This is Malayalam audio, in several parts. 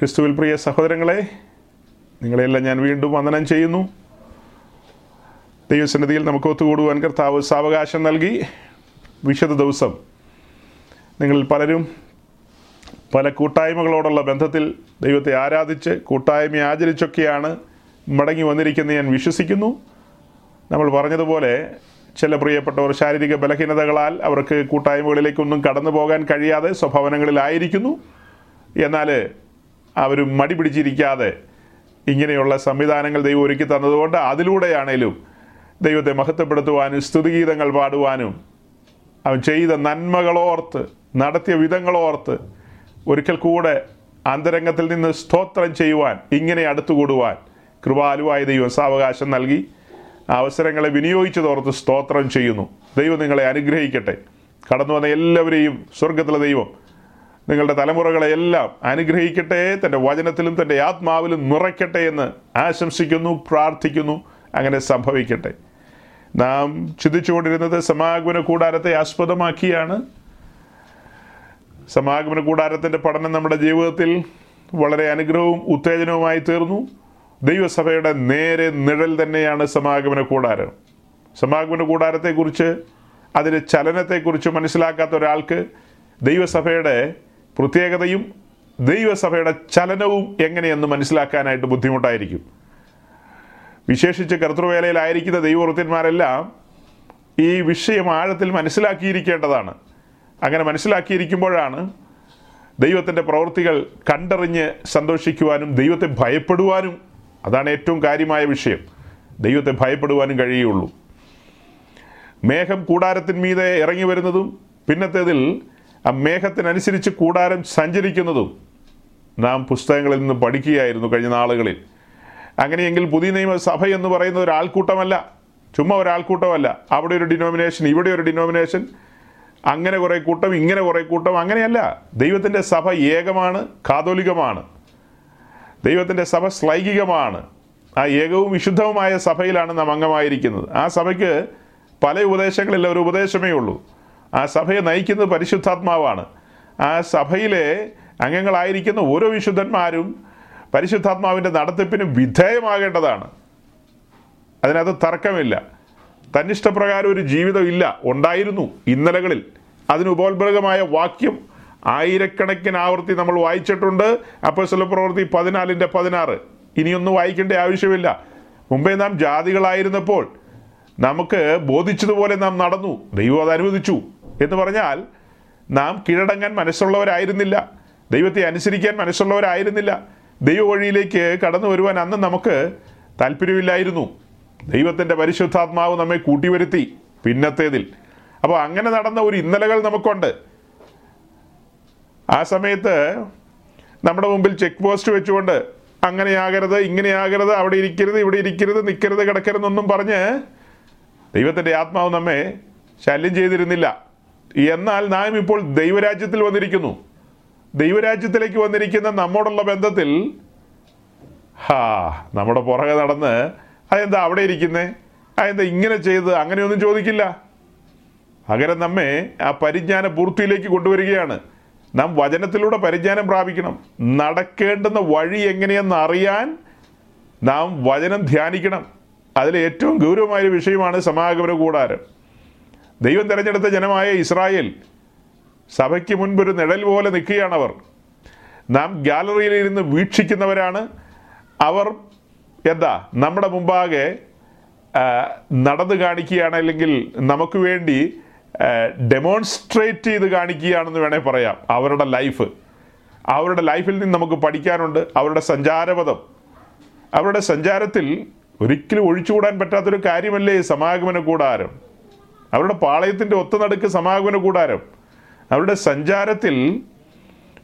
ക്രിസ്തുവിൽ പ്രിയ സഹോദരങ്ങളെ നിങ്ങളെല്ലാം ഞാൻ വീണ്ടും വന്ദനം ചെയ്യുന്നു. ദൈവസന്നിധിയിൽ നമുക്ക് ഒത്തുകൂടുവാൻ കർത്താവ് സാവകാശം നൽകി. വിശുദ്ധ ദിവസം നിങ്ങളിൽ പലരും പല കൂട്ടായ്മകളോടുള്ള ബന്ധത്തിൽ ദൈവത്തെ ആരാധിച്ച് കൂട്ടായ്മ ആചരിച്ചൊക്കെയാണ് മടങ്ങി വന്നിരിക്കുന്നത് ഞാൻ വിശ്വസിക്കുന്നു. നമ്മൾ പറഞ്ഞതുപോലെ ചില പ്രിയപ്പെട്ടവർ ശാരീരിക ബലഹീനതകളാൽ അവർക്ക് കൂട്ടായ്മകളിലേക്കൊന്നും കടന്നു പോകാൻ കഴിയാതെ സ്വഭവനങ്ങളിലായിരിക്കുന്നു. എന്നാൽ അവർ മടി പിടിച്ചിരിക്കാതെ ഇങ്ങനെയുള്ള സംവിധാനങ്ങൾ ദൈവം ഒരുക്കി തന്നതുകൊണ്ട് അതിലൂടെയാണേലും ദൈവത്തെ മഹത്വപ്പെടുത്തുവാനും സ്തുതിഗീതങ്ങൾ പാടുവാനും അവൻ ചെയ്ത നന്മകളോർത്ത് നടത്തിയ വിധങ്ങളോർത്ത് ഒരിക്കൽ കൂടെ അന്തരംഗത്തിൽ നിന്ന് സ്തോത്രം ചെയ്യുവാൻ ഇങ്ങനെ അടുത്തുകൂടുവാൻ കൃപാലുവായ ദൈവം സാവകാശം നൽകി അവസരങ്ങളെ വിനിയോഗിച്ചതോർത്ത് സ്തോത്രം ചെയ്യുന്നു. ദൈവം നിങ്ങളെ അനുഗ്രഹിക്കട്ടെ. കടന്നു വന്ന എല്ലാവരെയും സ്വർഗത്തിലെ ദൈവം നിങ്ങളുടെ തലമുറകളെയെല്ലാം അനുഗ്രഹിക്കട്ടെ തന്റെ വചനത്തിലും തന്റെ ആത്മാവിലും നിറയ്ക്കട്ടെ എന്ന് ആശംസിക്കുന്നു പ്രാർത്ഥിക്കുന്നു അങ്ങനെ സംഭവിക്കട്ടെ. നാം ചിന്തിച്ചുകൊണ്ടിരുന്നത് സമാഗമന കൂടാരത്തെ ആസ്പദമാക്കിയാണ്. സമാഗമന കൂടാരത്തിന്റെ പഠനം നമ്മുടെ ജീവിതത്തിൽ വളരെ അനുഗ്രഹവും ഉത്തേജനവുമായി തീർന്നു. ദൈവസഭയുടെ നേരെ നിഴൽ തന്നെയാണ് സമാഗമന കൂടാരം. സമാഗമന കൂടാരത്തെക്കുറിച്ച് അതിന്റെ ചലനത്തെക്കുറിച്ച് മനസ്സിലാക്കാത്ത ഒരാൾക്ക് ദൈവസഭയുടെ പ്രത്യേകതയും ദൈവസഭയുടെ ചലനവും എങ്ങനെയെന്ന് മനസ്സിലാക്കാനായിട്ട് ബുദ്ധിമുട്ടായിരിക്കും. വിശേഷിച്ച് കർത്തൃവേലയിലായിരിക്കുന്ന ദൈവവൃത്തിന്മാരെല്ലാം ഈ വിഷയം ആഴത്തിൽ മനസ്സിലാക്കിയിരിക്കേണ്ടതാണ്. അങ്ങനെ മനസ്സിലാക്കിയിരിക്കുമ്പോഴാണ് ദൈവത്തിന്റെ പ്രവൃത്തികൾ കണ്ടറിഞ്ഞ് സന്തോഷിക്കുവാനും ദൈവത്തെ ഭയപ്പെടുവാനും അതാണ് ഏറ്റവും കാര്യമായ വിഷയം. ദൈവത്തെ ഭയപ്പെടുവാനും കഴിയുള്ളൂ. മേഘം കൂടാരത്തിന്മീതെ ഇറങ്ങി വരുന്നതും പിന്നത്തേതിൽ ആ മേഘത്തിനനുസരിച്ച് കൂടാരം സഞ്ചരിക്കുന്നതും നാം പുസ്തകങ്ങളിൽ നിന്ന് പഠിക്കുകയായിരുന്നു കഴിഞ്ഞ നാളുകളിൽ. അങ്ങനെയെങ്കിൽ പുതിയ നിയമസഭ എന്ന് പറയുന്നത് ഒരാൾക്കൂട്ടമല്ല. ചുമ്മാ ഒരാൾക്കൂട്ടമല്ല. അവിടെ ഒരു ഡിനോമിനേഷൻ ഇവിടെ ഒരു ഡിനോമിനേഷൻ അങ്ങനെ കുറേ കൂട്ടം ഇങ്ങനെ കുറേ കൂട്ടം അങ്ങനെയല്ല. ദൈവത്തിന്റെ സഭ ഏകമാണ് കാതോലികമാണ്. ദൈവത്തിന്റെ സഭ ശ്ലൈകികമാണ് ആ ഏകവും വിശുദ്ധവുമായ സഭയിലാണ് നാം അംഗമായിരിക്കുന്നത്. ആ സഭയ്ക്ക് പല ഉപദേശങ്ങളില്ല ഒരു ഉപദേശമേ ഉള്ളൂ. ആ സഭയെ നയിക്കുന്നത് പരിശുദ്ധാത്മാവാണ്. ആ സഭയിലെ അംഗങ്ങളായിരിക്കുന്ന ഓരോ വിശുദ്ധന്മാരും പരിശുദ്ധാത്മാവിന്റെ നടത്തിപ്പിന് വിധേയമാകേണ്ടതാണ്. അതിനകത്ത് തർക്കമില്ല. തന്നിഷ്ടപ്രകാരം ഒരു ജീവിതം ഇല്ല. ഉണ്ടായിരുന്നു ഇന്നലകളിൽ. അതിന് ഉപോത്ബലകമായ വാക്യം ആയിരക്കണക്കിന് ആവർത്തി നമ്മൾ വായിച്ചിട്ടുണ്ട്. അപ്പോസ്തല പ്രവൃത്തി പതിനാലിന്റെ പതിനാറ്. ഇനിയൊന്നും വായിക്കേണ്ട ആവശ്യമില്ല. മുമ്പേ നാം ജാതികളായിരുന്നപ്പോൾ നമുക്ക് ബോധിച്ചതുപോലെ നാം നടന്നു. ദൈവം അത് അനുവദിച്ചു. എന്ന് പറഞ്ഞാൽ നാം കീഴടങ്ങാൻ മനസ്സുള്ളവരായിരുന്നില്ല. ദൈവത്തെ അനുസരിക്കാൻ മനസ്സുള്ളവരായിരുന്നില്ല. ദൈവ വഴിയിലേക്ക് കടന്നു വരുവാൻ അന്ന് നമുക്ക് താല്പര്യമില്ലായിരുന്നു. ദൈവത്തിന്റെ പരിശുദ്ധാത്മാവ് നമ്മെ കൂട്ടിവരുത്തി പിന്നത്തേതിൽ. അപ്പോൾ അങ്ങനെ നടന്ന ഒരു ഇന്നലകൾ നമുക്കുണ്ട്. ആ സമയത്ത് നമ്മുടെ മുമ്പിൽ ചെക്ക് പോസ്റ്റ് വെച്ചുകൊണ്ട് അങ്ങനെയാകരുത് ഇങ്ങനെയാകരുത് അവിടെ ഇരിക്കരുത് ഇവിടെ ഇരിക്കരുത് നിൽക്കരുത് കിടക്കരുതെന്നൊന്നും പറഞ്ഞ് ദൈവത്തിന്റെ ആത്മാവ് നമ്മെ ശല്യം ചെയ്തിരുന്നില്ല. എന്നാൽ നാം ഇപ്പോൾ ദൈവരാജ്യത്തിൽ വന്നിരിക്കുന്നു. ദൈവരാജ്യത്തിലേക്ക് വന്നിരിക്കുന്ന നമ്മോടുള്ള ബന്ധത്തിൽ ഹാ നമ്മുടെ പുറകെ നടന്ന് അതെന്താ അവിടെ ഇരിക്കുന്നേ? അതെന്താ ഇങ്ങനെ ചെയ്ത് അങ്ങനെയൊന്നും ചോദിക്കില്ല. പകരം നമ്മെ ആ പരിജ്ഞാന പൂർത്തിയിലേക്ക് കൊണ്ടുവരികയാണ്. നാം വചനത്തിലൂടെ പരിജ്ഞാനം പ്രാപിക്കണം. നടക്കേണ്ടുന്ന വഴി എങ്ങനെയെന്ന് അറിയാൻ നാം വചനം ധ്യാനിക്കണം. അതിൽ ഏറ്റവും ഗൗരവമായ വിഷയമാണ് സമാഗമന കൂടാരം. ദൈവം തിരഞ്ഞെടുത്ത ജനമായ ഇസ്രായേൽ സഭയ്ക്ക് മുൻപൊരു നിഴൽ പോലെ നിൽക്കുകയാണവർ. നാം ഗാലറിയിൽ ഇരുന്ന് വീക്ഷിക്കുന്നവരാണ്. അവർ എന്താ? നമ്മുടെ മുമ്പാകെ നടന്നു കാണിക്കുകയാണ് അല്ലെങ്കിൽ നമുക്ക് വേണ്ടി ഡെമോൺസ്ട്രേറ്റ് ചെയ്ത് കാണിക്കുകയാണെന്ന് വേണേൽ പറയാം. അവരുടെ ലൈഫ് അവരുടെ ലൈഫിൽ നിന്ന് നമുക്ക് പഠിക്കാനുണ്ട്. അവരുടെ സഞ്ചാരപഥം. അവരുടെ സഞ്ചാരത്തിൽ ഒരിക്കലും ഒഴിച്ചുകൂടാൻ പറ്റാത്തൊരു കാര്യമല്ലേ സമാഗമന കൂടാരം? അവരുടെ പാളയത്തിന്റെ ഒത്തുനടുക്ക് സമാഗമന കൂടാരം. അവരുടെ സഞ്ചാരത്തിൽ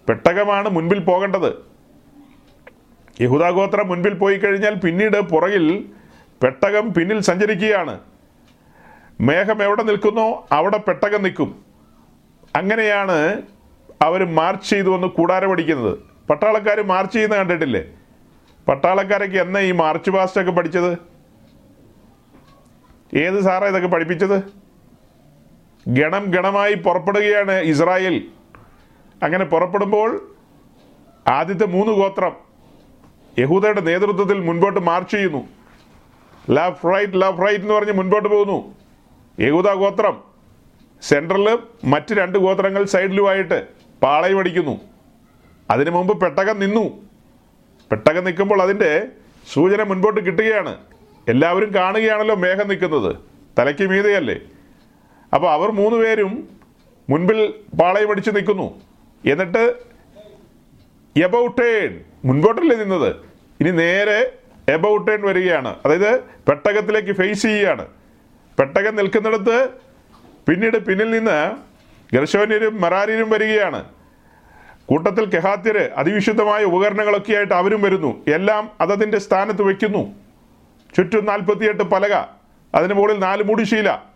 പെട്ടകമാണ് മുൻപിൽ പോകേണ്ടത്. യഹൂദാഗോത്രം മുൻപിൽ പോയി കഴിഞ്ഞാൽ പിന്നീട് പുറകിൽ പെട്ടകം പിന്നിൽ സഞ്ചരിക്കുകയാണ്. മേഘം എവിടെ നിൽക്കുന്നോ അവിടെ പെട്ടകം നിൽക്കും. അങ്ങനെയാണ് അവർ മാർച്ച് ചെയ്തു വന്ന് കൂടാരമടിക്കുന്നത് പട്ടാളക്കാർ മാർച്ച് ചെയ്യുന്ന കണ്ടിട്ടില്ലേ? പട്ടാളക്കാരൊക്കെ എന്നാ ഈ മാർച്ച് പാസ്റ്റൊക്കെ പഠിച്ചത്? ഏത് സാറാ ഇതൊക്കെ പഠിപ്പിച്ചത്? ഗണം ഗണമായി പുറപ്പെടുകയാണ് ഇസ്രായേൽ. അങ്ങനെ പുറപ്പെടുമ്പോൾ ആദ്യത്തെ മൂന്ന് ഗോത്രം യഹൂദയുടെ നേതൃത്വത്തിൽ മുൻപോട്ട് മാർച്ച് ചെയ്യുന്നു. ലെഫ്റ്റ് റൈറ്റ് ലെഫ്റ്റ് റൈറ്റ് എന്ന് പറഞ്ഞ് മുൻപോട്ട് പോകുന്നു. യഹൂദ ഗോത്രം സെൻട്രൽ മറ്റ് രണ്ട് ഗോത്രങ്ങൾ സൈഡിലുമായിട്ട് പാളയം അടിക്കുന്നു. അതിനു മുമ്പ് പെട്ടകം നിന്നു. പെട്ടകം നിൽക്കുമ്പോൾ അതിന്റെ സൂചന മുൻപോട്ട് കിട്ടുകയാണ്. എല്ലാവരും കാണുകയാണല്ലോ മേഘം നിൽക്കുന്നത്. തലയ്ക്ക് മീതെയല്ലേ? അപ്പോൾ അവർ മൂന്ന് പേരും മുൻപിൽ പാളയം അടിച്ച് നിൽക്കുന്നു. എന്നിട്ട് എബൌട്ടേൺ മുൻപോട്ടല്ലേ നിന്നത്? ഇനി നേരെ എബൌട്ടേൺ വരികയാണ്. അതായത് പെട്ടകത്തിലേക്ക് ഫേസ് ചെയ്യുകയാണ്. പെട്ടകം നിൽക്കുന്നിടത്ത് പിന്നീട് പിന്നിൽ നിന്ന് ഗർശോന്യരും മറാര്യരും വരികയാണ്. കൂട്ടത്തിൽ കെഹാത്യര് അതിവിശുദ്ധമായ ഉപകരണങ്ങളൊക്കെ ആയിട്ട് അവരും വരുന്നു. എല്ലാം അതതിന്റെ സ്ഥാനത്ത് വയ്ക്കുന്നു. ചുറ്റും നാൽപ്പത്തിയെട്ട് പലക. അതിന് മുകളിൽ നാല് മൂടിശീല.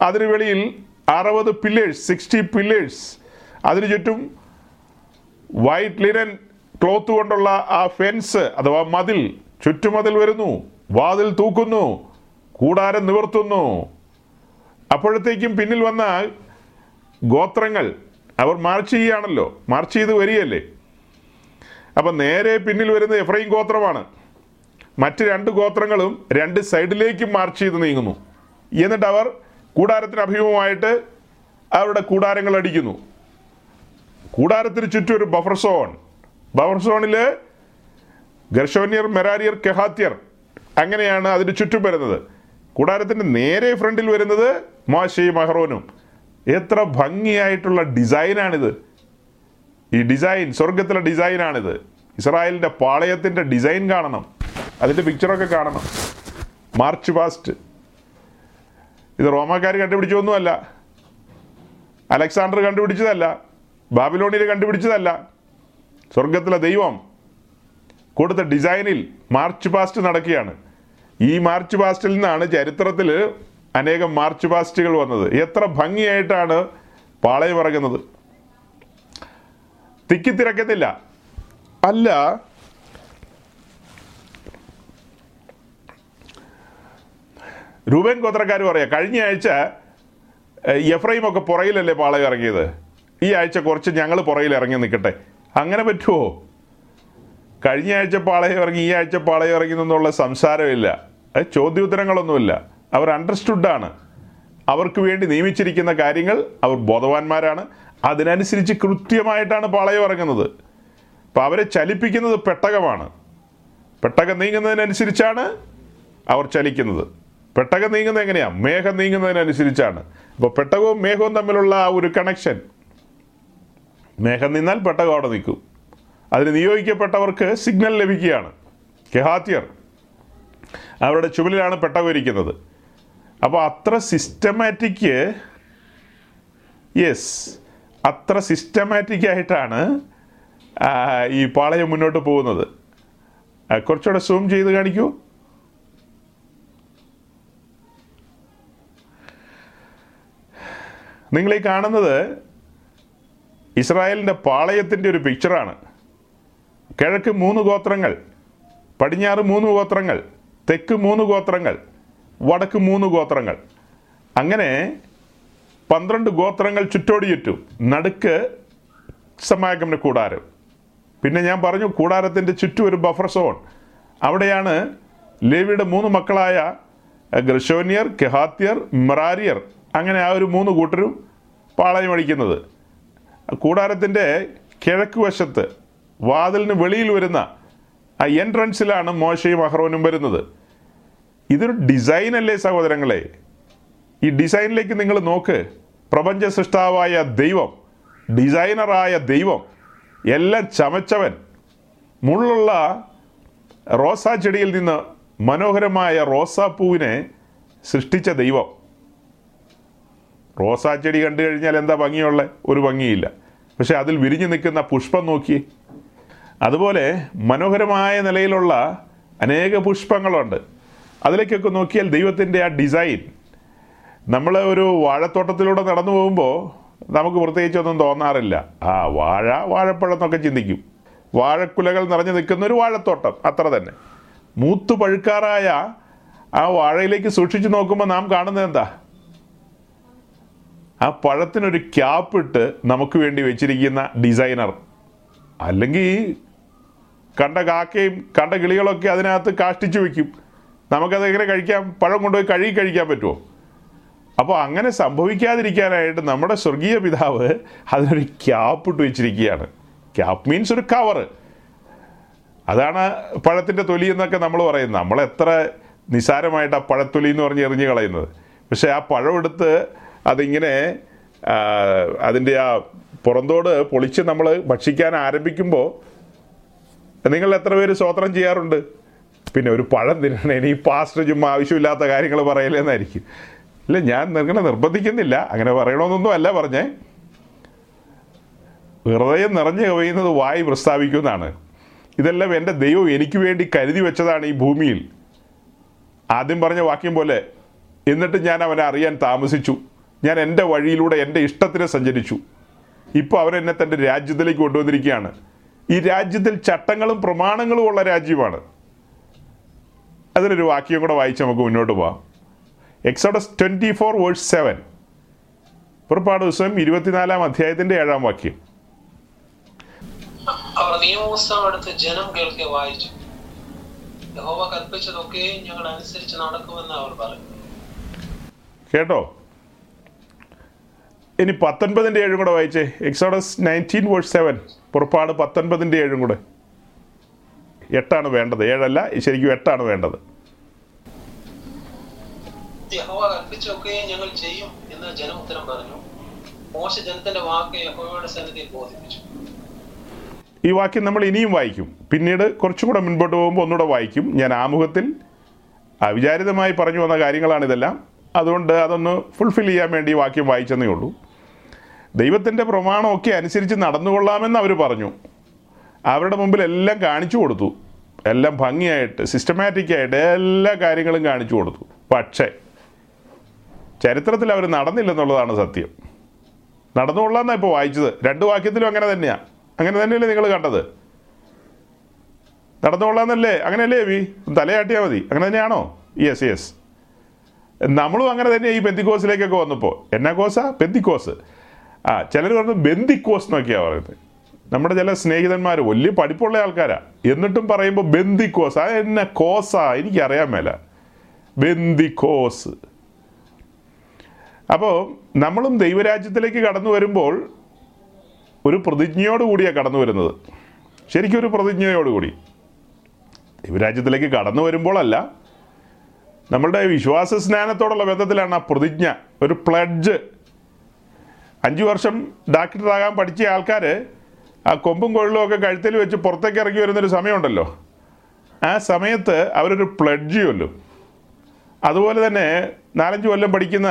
അതിന് വെളിയിൽ അറുപത് പില്ലേഴ്സ് സിക്സ്റ്റി പില്ലേഴ്സ് അതിനു ചുറ്റും വൈറ്റ് ലിനൻ ക്ലോത്ത് കൊണ്ടുള്ള ആ ഫെൻസ് അഥവാ മതിൽ ചുറ്റുമതിൽ വരുന്നു. വാതിൽ തൂക്കുന്നു. കൂടാരം നിവർത്തുന്നു. അപ്പോഴത്തേക്കും പിന്നിൽ വന്ന ഗോത്രങ്ങൾ. അവർ മാർച്ച് ചെയ്യുകയാണല്ലോ. മാർച്ച് ചെയ്ത് വരികയല്ലേ? അപ്പം നേരെ പിന്നിൽ വരുന്ന എഫ്രൈം ഗോത്രമാണ്. മറ്റ് രണ്ട് ഗോത്രങ്ങളും രണ്ട് സൈഡിലേക്കും മാർച്ച് ചെയ്ത് നീങ്ങുന്നു. എന്നിട്ട് അവർ കൂടാരത്തിന് അഭിമുഖമായിട്ട് അവരുടെ കൂടാരങ്ങൾ അടിക്കുന്നു. കൂടാരത്തിന് ചുറ്റും ഒരു ബഫർ സോൺ ബഫർ സോണിൽ ഗർഷോന്യർ മെരാരിയർ കെഹാത്യർ അങ്ങനെയാണ് അതിന് ചുറ്റും വരുന്നത്. കൂടാരത്തിന്റെ നേരെ ഫ്രണ്ടിൽ വരുന്നത് മോശയും മഹറോനും. എത്ര ഭംഗിയായിട്ടുള്ള ഡിസൈനാണിത്. ഈ ഡിസൈൻ സ്വർഗത്തിലെ ഡിസൈനാണിത്. ഇസ്രായേലിന്റെ പാളയത്തിന്റെ ഡിസൈൻ കാണണം. അതിന്റെ പിക്ചറൊക്കെ കാണണം. മാർച്ച് പാസ്റ്റ് ഇത് റോമാക്കാർ കണ്ടുപിടിച്ചൊന്നുമല്ല അലക്സാണ്ടർ കണ്ടുപിടിച്ചതല്ല. ബാബിലോണിയിൽ കണ്ടുപിടിച്ചതല്ല. സ്വർഗത്തിലെ ദൈവം കൊടുത്ത ഡിസൈനിൽ മാർച്ച് പാസ്റ്റ് നടക്കുകയാണ്. ഈ മാർച്ച് പാസ്റ്റിൽ നിന്നാണ് ചരിത്രത്തിൽ അനേകം മാർച്ച് പാസ്റ്റുകൾ വന്നത്. എത്ര ഭംഗിയായിട്ടാണ് പാളയം ഇറങ്ങുന്നത് തിക്കിത്തിരക്കത്തില്ല അല്ല രൂപൻ ഗോത്രക്കാർ പറയാം കഴിഞ്ഞ ആഴ്ച എഫ്രൈമൊക്കെ പുറയിലല്ലേ പാളയം ഇറങ്ങിയത്? ഈ ആഴ്ച കുറച്ച് ഞങ്ങൾ പുറയിൽ ഇറങ്ങി നിൽക്കട്ടെ. അങ്ങനെ പറ്റുമോ കഴിഞ്ഞ ആഴ്ച പാളയം ഇറങ്ങി ഈ ആഴ്ച പാളയം ഇറങ്ങി എന്നുള്ള സംസാരമില്ല. ചോദ്യോത്തരങ്ങളൊന്നുമില്ല. അവർ അണ്ടർസ്റ്റുഡാണ്. അവർക്ക് വേണ്ടി നിയമിച്ചിരിക്കുന്ന കാര്യങ്ങൾ അവർ ബോധവാന്മാരാണ്. അതിനനുസരിച്ച് കൃത്യമായിട്ടാണ് പാളയം ഇറങ്ങുന്നത്. അപ്പോൾ അവരെ ചലിപ്പിക്കുന്നത് പെട്ടകമാണ്. പെട്ടകം നീങ്ങുന്നതിനനുസരിച്ചാണ് അവർ ചലിക്കുന്നത്. പെട്ടകം നീങ്ങുന്നത് എങ്ങനെയാണ് മേഘം നീങ്ങുന്നതിനനുസരിച്ചാണ്. അപ്പോൾ പെട്ടകവും മേഘവും തമ്മിലുള്ള ആ ഒരു കണക്ഷൻ മേഘം നിന്നാൽ പെട്ടകം അവിടെ നിൽക്കും. അതിന് നിയോഗിക്കപ്പെട്ടവർക്ക് സിഗ്നൽ ലഭിക്കുകയാണ്. കെഹാത്യർ. അവരുടെ ചുമലിലാണ് പെട്ടകം ഇരിക്കുന്നത്. അപ്പോൾ അത്ര സിസ്റ്റമാറ്റിക് യെസ് അത്ര സിസ്റ്റമാറ്റിക് ആയിട്ടാണ് ഈ പാളയം മുന്നോട്ട് പോകുന്നത്. കുറച്ചുകൂടെ സൂം ചെയ്ത് കാണിക്കൂ. നിങ്ങൾ ഈ കാണുന്നത് ഇസ്രായേലിന്റെ പാളയത്തിന്റെ ഒരു പിക്ചറാണ് കിഴക്ക് മൂന്ന് ഗോത്രങ്ങൾ പടിഞ്ഞാറ് മൂന്ന് ഗോത്രങ്ങൾ തെക്ക് മൂന്ന് ഗോത്രങ്ങൾ വടക്ക് മൂന്ന് ഗോത്രങ്ങൾ. അങ്ങനെ പന്ത്രണ്ട് ഗോത്രങ്ങൾ ചുറ്റോടി ചുറ്റും. നടുക്ക് സമാഗമന കൂടാരം. പിന്നെ ഞാൻ പറഞ്ഞു കൂടാരത്തിന്റെ ചുറ്റും ഒരു ബഫർ സോൺ അവിടെയാണ് ലേവിയുടെ മൂന്ന് മക്കളായ ഗ്രഷോനിയർ കെഹാത്യർ മെറാരിയർ അങ്ങനെ ആ ഒരു മൂന്ന് കൂട്ടരും പാളയം അടിക്കുന്നത് കൂടാരത്തിന്റെ കിഴക്ക് വശത്ത് വാതിലിന് വെളിയിൽ വരുന്ന ആ എൻട്രൻസിലാണ് മോശയും അഹ്റോനും വരുന്നത്. ഇതൊരു ഡിസൈൻ അല്ലേ സഹോദരങ്ങളെ? ഈ ഡിസൈനിലേക്ക് നിങ്ങൾ നോക്ക്. പ്രപഞ്ച സൃഷ്ടാവായ ദൈവം ഡിസൈനറായ ദൈവം എല്ലാം ചമച്ചവൻ. മുള്ളുള്ള റോസാ ചെടിയിൽ നിന്ന് മനോഹരമായ റോസാപ്പൂവിനെ സൃഷ്ടിച്ച ദൈവം. റോസാ ചെടി കണ്ടു കഴിഞ്ഞാൽ എന്താ ഭംഗിയുള്ള? ഒരു ഭംഗിയില്ല. പക്ഷെ അതിൽ വിരിഞ്ഞു നിൽക്കുന്ന പുഷ്പം നോക്കി അതുപോലെ മനോഹരമായ നിലയിലുള്ള അനേക പുഷ്പങ്ങളുണ്ട്. അതിലേക്കൊക്കെ നോക്കിയാൽ ദൈവത്തിന്റെ ആ ഡിസൈൻ. നമ്മൾ ഒരു വാഴത്തോട്ടത്തിലൂടെ നടന്നു പോകുമ്പോൾ നമുക്ക് പ്രത്യേകിച്ചൊന്നും തോന്നാറില്ല. ആ വാഴ വാഴപ്പഴം എന്നൊക്കെ ചിന്തിക്കും. വാഴക്കുലകൾ നിറഞ്ഞു നിൽക്കുന്ന ഒരു വാഴത്തോട്ടം അത്ര തന്നെ. മൂത്തു പഴുക്കാറായ ആ വാഴയിലേക്ക് സൂക്ഷിച്ചു നോക്കുമ്പോൾ നാം കാണുന്നത് എന്താ? ആ പഴത്തിനൊരു ക്യാപ്പ് ഇട്ട് നമുക്ക് വേണ്ടി വെച്ചിരിക്കുന്ന ഡിസൈനർ. അല്ലെങ്കിൽ കണ്ട കാക്കയും കണ്ട കിളികളൊക്കെ അതിനകത്ത് കാഷ്ടിച്ചു വെക്കും. നമുക്കത് എങ്ങനെ കഴിക്കാം? പഴം കൊണ്ടുപോയി കഴുകി കഴിക്കാൻ പറ്റുമോ? അപ്പോൾ അങ്ങനെ സംഭവിക്കാതിരിക്കാനായിട്ട് നമ്മുടെ സ്വർഗീയ പിതാവ് അതിനൊരു ക്യാപ്പ് ഇട്ട് വെച്ചിരിക്കുകയാണ്. ക്യാപ്പ് മീൻസ് ഒരു കവറ് അതാണ് പഴത്തിന്റെ തൊലി എന്നൊക്കെ നമ്മൾ പറയുന്നത്. നമ്മൾ എത്ര നിസാരമായിട്ട് ആ പഴത്തൊലി എന്ന് പറഞ്ഞ് എറിഞ്ഞ് കളയുന്നത്. പക്ഷേ ആ പഴം എടുത്ത് അതിങ്ങനെ അതിന്റെ ആ പുറന്തോട് പൊളിച്ച് നമ്മൾ ഭക്ഷിക്കാൻ ആരംഭിക്കുമ്പോൾ നിങ്ങൾ എത്ര പേര് സ്വോത്രം ചെയ്യാറുണ്ട്? പിന്നെ ഒരു പഴം തിന്നണേ ഈ പാസ്റ്റർ ചുമ്മാ ആവശ്യമില്ലാത്ത കാര്യങ്ങൾ പറയലെന്നായിരിക്കും. ഇല്ല ഞാൻ നിങ്ങളെ നിർബന്ധിക്കുന്നില്ല. അങ്ങനെ പറയണമെന്നൊന്നും അല്ല പറഞ്ഞേ. ഹൃദയം നിറഞ്ഞു കവിയുന്നത് വായി പ്രസ്താവിക്കുന്നതാണ്. ഇതെല്ലാം എന്റെ ദൈവം എനിക്ക് വേണ്ടി കരുതി വെച്ചതാണ് ഈ ഭൂമിയിൽ. ആദ്യം പറഞ്ഞ വാക്യം പോലെ എന്നിട്ട് ഞാൻ അവനെ അറിയാൻ താമസിച്ചു. ഞാൻ എന്റെ വഴിയിലൂടെ എന്റെ ഇഷ്ടത്തിന് സഞ്ചരിച്ചു. ഇപ്പോൾ അവരെന്നെ തന്റെ രാജ്യത്തിലേക്ക് കൊണ്ടുവന്നിരിക്കുകയാണ്. ഈ രാജ്യത്തിൽ ചട്ടങ്ങളും പ്രമാണങ്ങളും ഉള്ള രാജ്യമാണ്. അതിനൊരു വാക്യം കൂടെ വായിച്ച് നമുക്ക് മുന്നോട്ട് പോവാം. Exodus twenty four verse seven പുറപ്പാട് ദിവസം ഇരുപത്തിനാലാം അധ്യായത്തിന്റെ ഏഴാം വാക്യം. അവർ നിയമപുസ്തകം എടുത്ത് ജനം കേൾക്കെ വായിച്ചു. യഹോവ കൽപ്പിച്ചതൊക്കെ ഞങ്ങൾ അനുസരിച്ച് നടക്കുമെന്ന് അവർ പറഞ്ഞു. കേട്ടോ? ഇനി പത്തൊൻപതിന്റെ ഏഴും കൂടെ വായിച്ചേ. എക്സോഡസ് നയന്റീൻ വേഴ്സ് സെവൻ പുറപ്പാട് പത്തൊൻപതിന്റെ ഏഴും കൂടെ. എട്ടാണ് വേണ്ടത്. ഏഴല്ല ശരിക്കും എട്ടാണ് വേണ്ടത്. യഹോവ ഞങ്ങൾ ചെയ്യും എന്ന് ജനം ഉത്തരം പറഞ്ഞു. മോശ ജനത്തിന്റെ വാക്ക് യഹോവയുടെ സന്നിധിയിൽ ബോധിപ്പിച്ചു. ഈ വാക്യം നമ്മൾ ഇനിയും വായിക്കും. പിന്നീട് കുറച്ചും കൂടെ മുൻപോട്ട് പോകുമ്പോൾ ഒന്നുകൂടെ വായിക്കും. ഞാൻ ആമുഖത്തിൽ അവിചാരിതമായി പറഞ്ഞു വന്ന കാര്യങ്ങളാണിതെല്ലാം അതുകൊണ്ട് അതൊന്ന് ഫുൾഫിൽ ചെയ്യാൻ വേണ്ടി ഈ വാക്യം വായിച്ചെന്നേ ഉള്ളൂ. ദൈവത്തിന്റെ പ്രമാണമൊക്കെ അനുസരിച്ച് നടന്നുകൊള്ളാമെന്ന് അവർ പറഞ്ഞു. അവരുടെ മുമ്പിൽ എല്ലാം കാണിച്ചു കൊടുത്തു. എല്ലാം ഭംഗിയായിട്ട് സിസ്റ്റമാറ്റിക്കായിട്ട് എല്ലാ കാര്യങ്ങളും കാണിച്ചു കൊടുത്തു. പക്ഷേ ചരിത്രത്തിൽ അവർ നടന്നില്ലെന്നുള്ളതാണ് സത്യം. നടന്നുകൊള്ളാന്നാണ് ഇപ്പോൾ വായിച്ചത്. രണ്ട് വാക്യത്തിലും അങ്ങനെ തന്നെയാണ് അങ്ങനെ തന്നെയല്ലേ നിങ്ങൾ കണ്ടത്? നടന്നുകൊള്ളാന്നല്ലേ? അങ്ങനെയല്ലേ വി തലയാട്ടിയാൽ മതി. അങ്ങനെ തന്നെയാണോ? യെസ് യെസ് നമ്മളും അങ്ങനെ തന്നെ ഈ പെന്തിക്കോസിലേക്കൊക്കെ വന്നപ്പോൾ എന്നാ കോസാ? പെന്തിക്കോസ്. ആ ചിലർ പറഞ്ഞു ബന്ദിക്കോസ് എന്നൊക്കെയാണ് പറയുന്നത്. നമ്മുടെ ചില സ്നേഹിതന്മാർ വലിയ പഠിപ്പുള്ള ആൾക്കാരാ. എന്നിട്ടും പറയുമ്പോൾ ബന്ദിക്കോസ്. ആ എന്നെ കോസാ എനിക്കറിയാൻ മേല. ബന്ദിക്കോസ്. അപ്പോൾ നമ്മളും ദൈവരാജ്യത്തിലേക്ക് കടന്നു വരുമ്പോൾ ഒരു പ്രതിജ്ഞയോട് കൂടിയാണ് കടന്നു വരുന്നത്. ശരിക്കും ഒരു പ്രതിജ്ഞയോടുകൂടി ദൈവരാജ്യത്തിലേക്ക് കടന്നു വരുമ്പോഴല്ല നമ്മളുടെ വിശ്വാസ സ്നാനത്തോടുള്ള ബന്ധത്തിലാണ് ആ പ്രതിജ്ഞ. ഒരു പ്ലഡ്ജ് അഞ്ച് വർഷം ഡാക്ടറാകാൻ പഠിച്ച ആൾക്കാർ ആ കൊമ്പും കൊഴലും ഒക്കെ കഴുത്തിൽ വെച്ച് പുറത്തേക്ക് ഇറങ്ങി വരുന്നൊരു സമയമുണ്ടല്ലോ. ആ സമയത്ത് അവരൊരു പ്ലഡ്ജ് ചൊല്ലും അതുപോലെ തന്നെ നാലഞ്ച് കൊല്ലം പഠിക്കുന്ന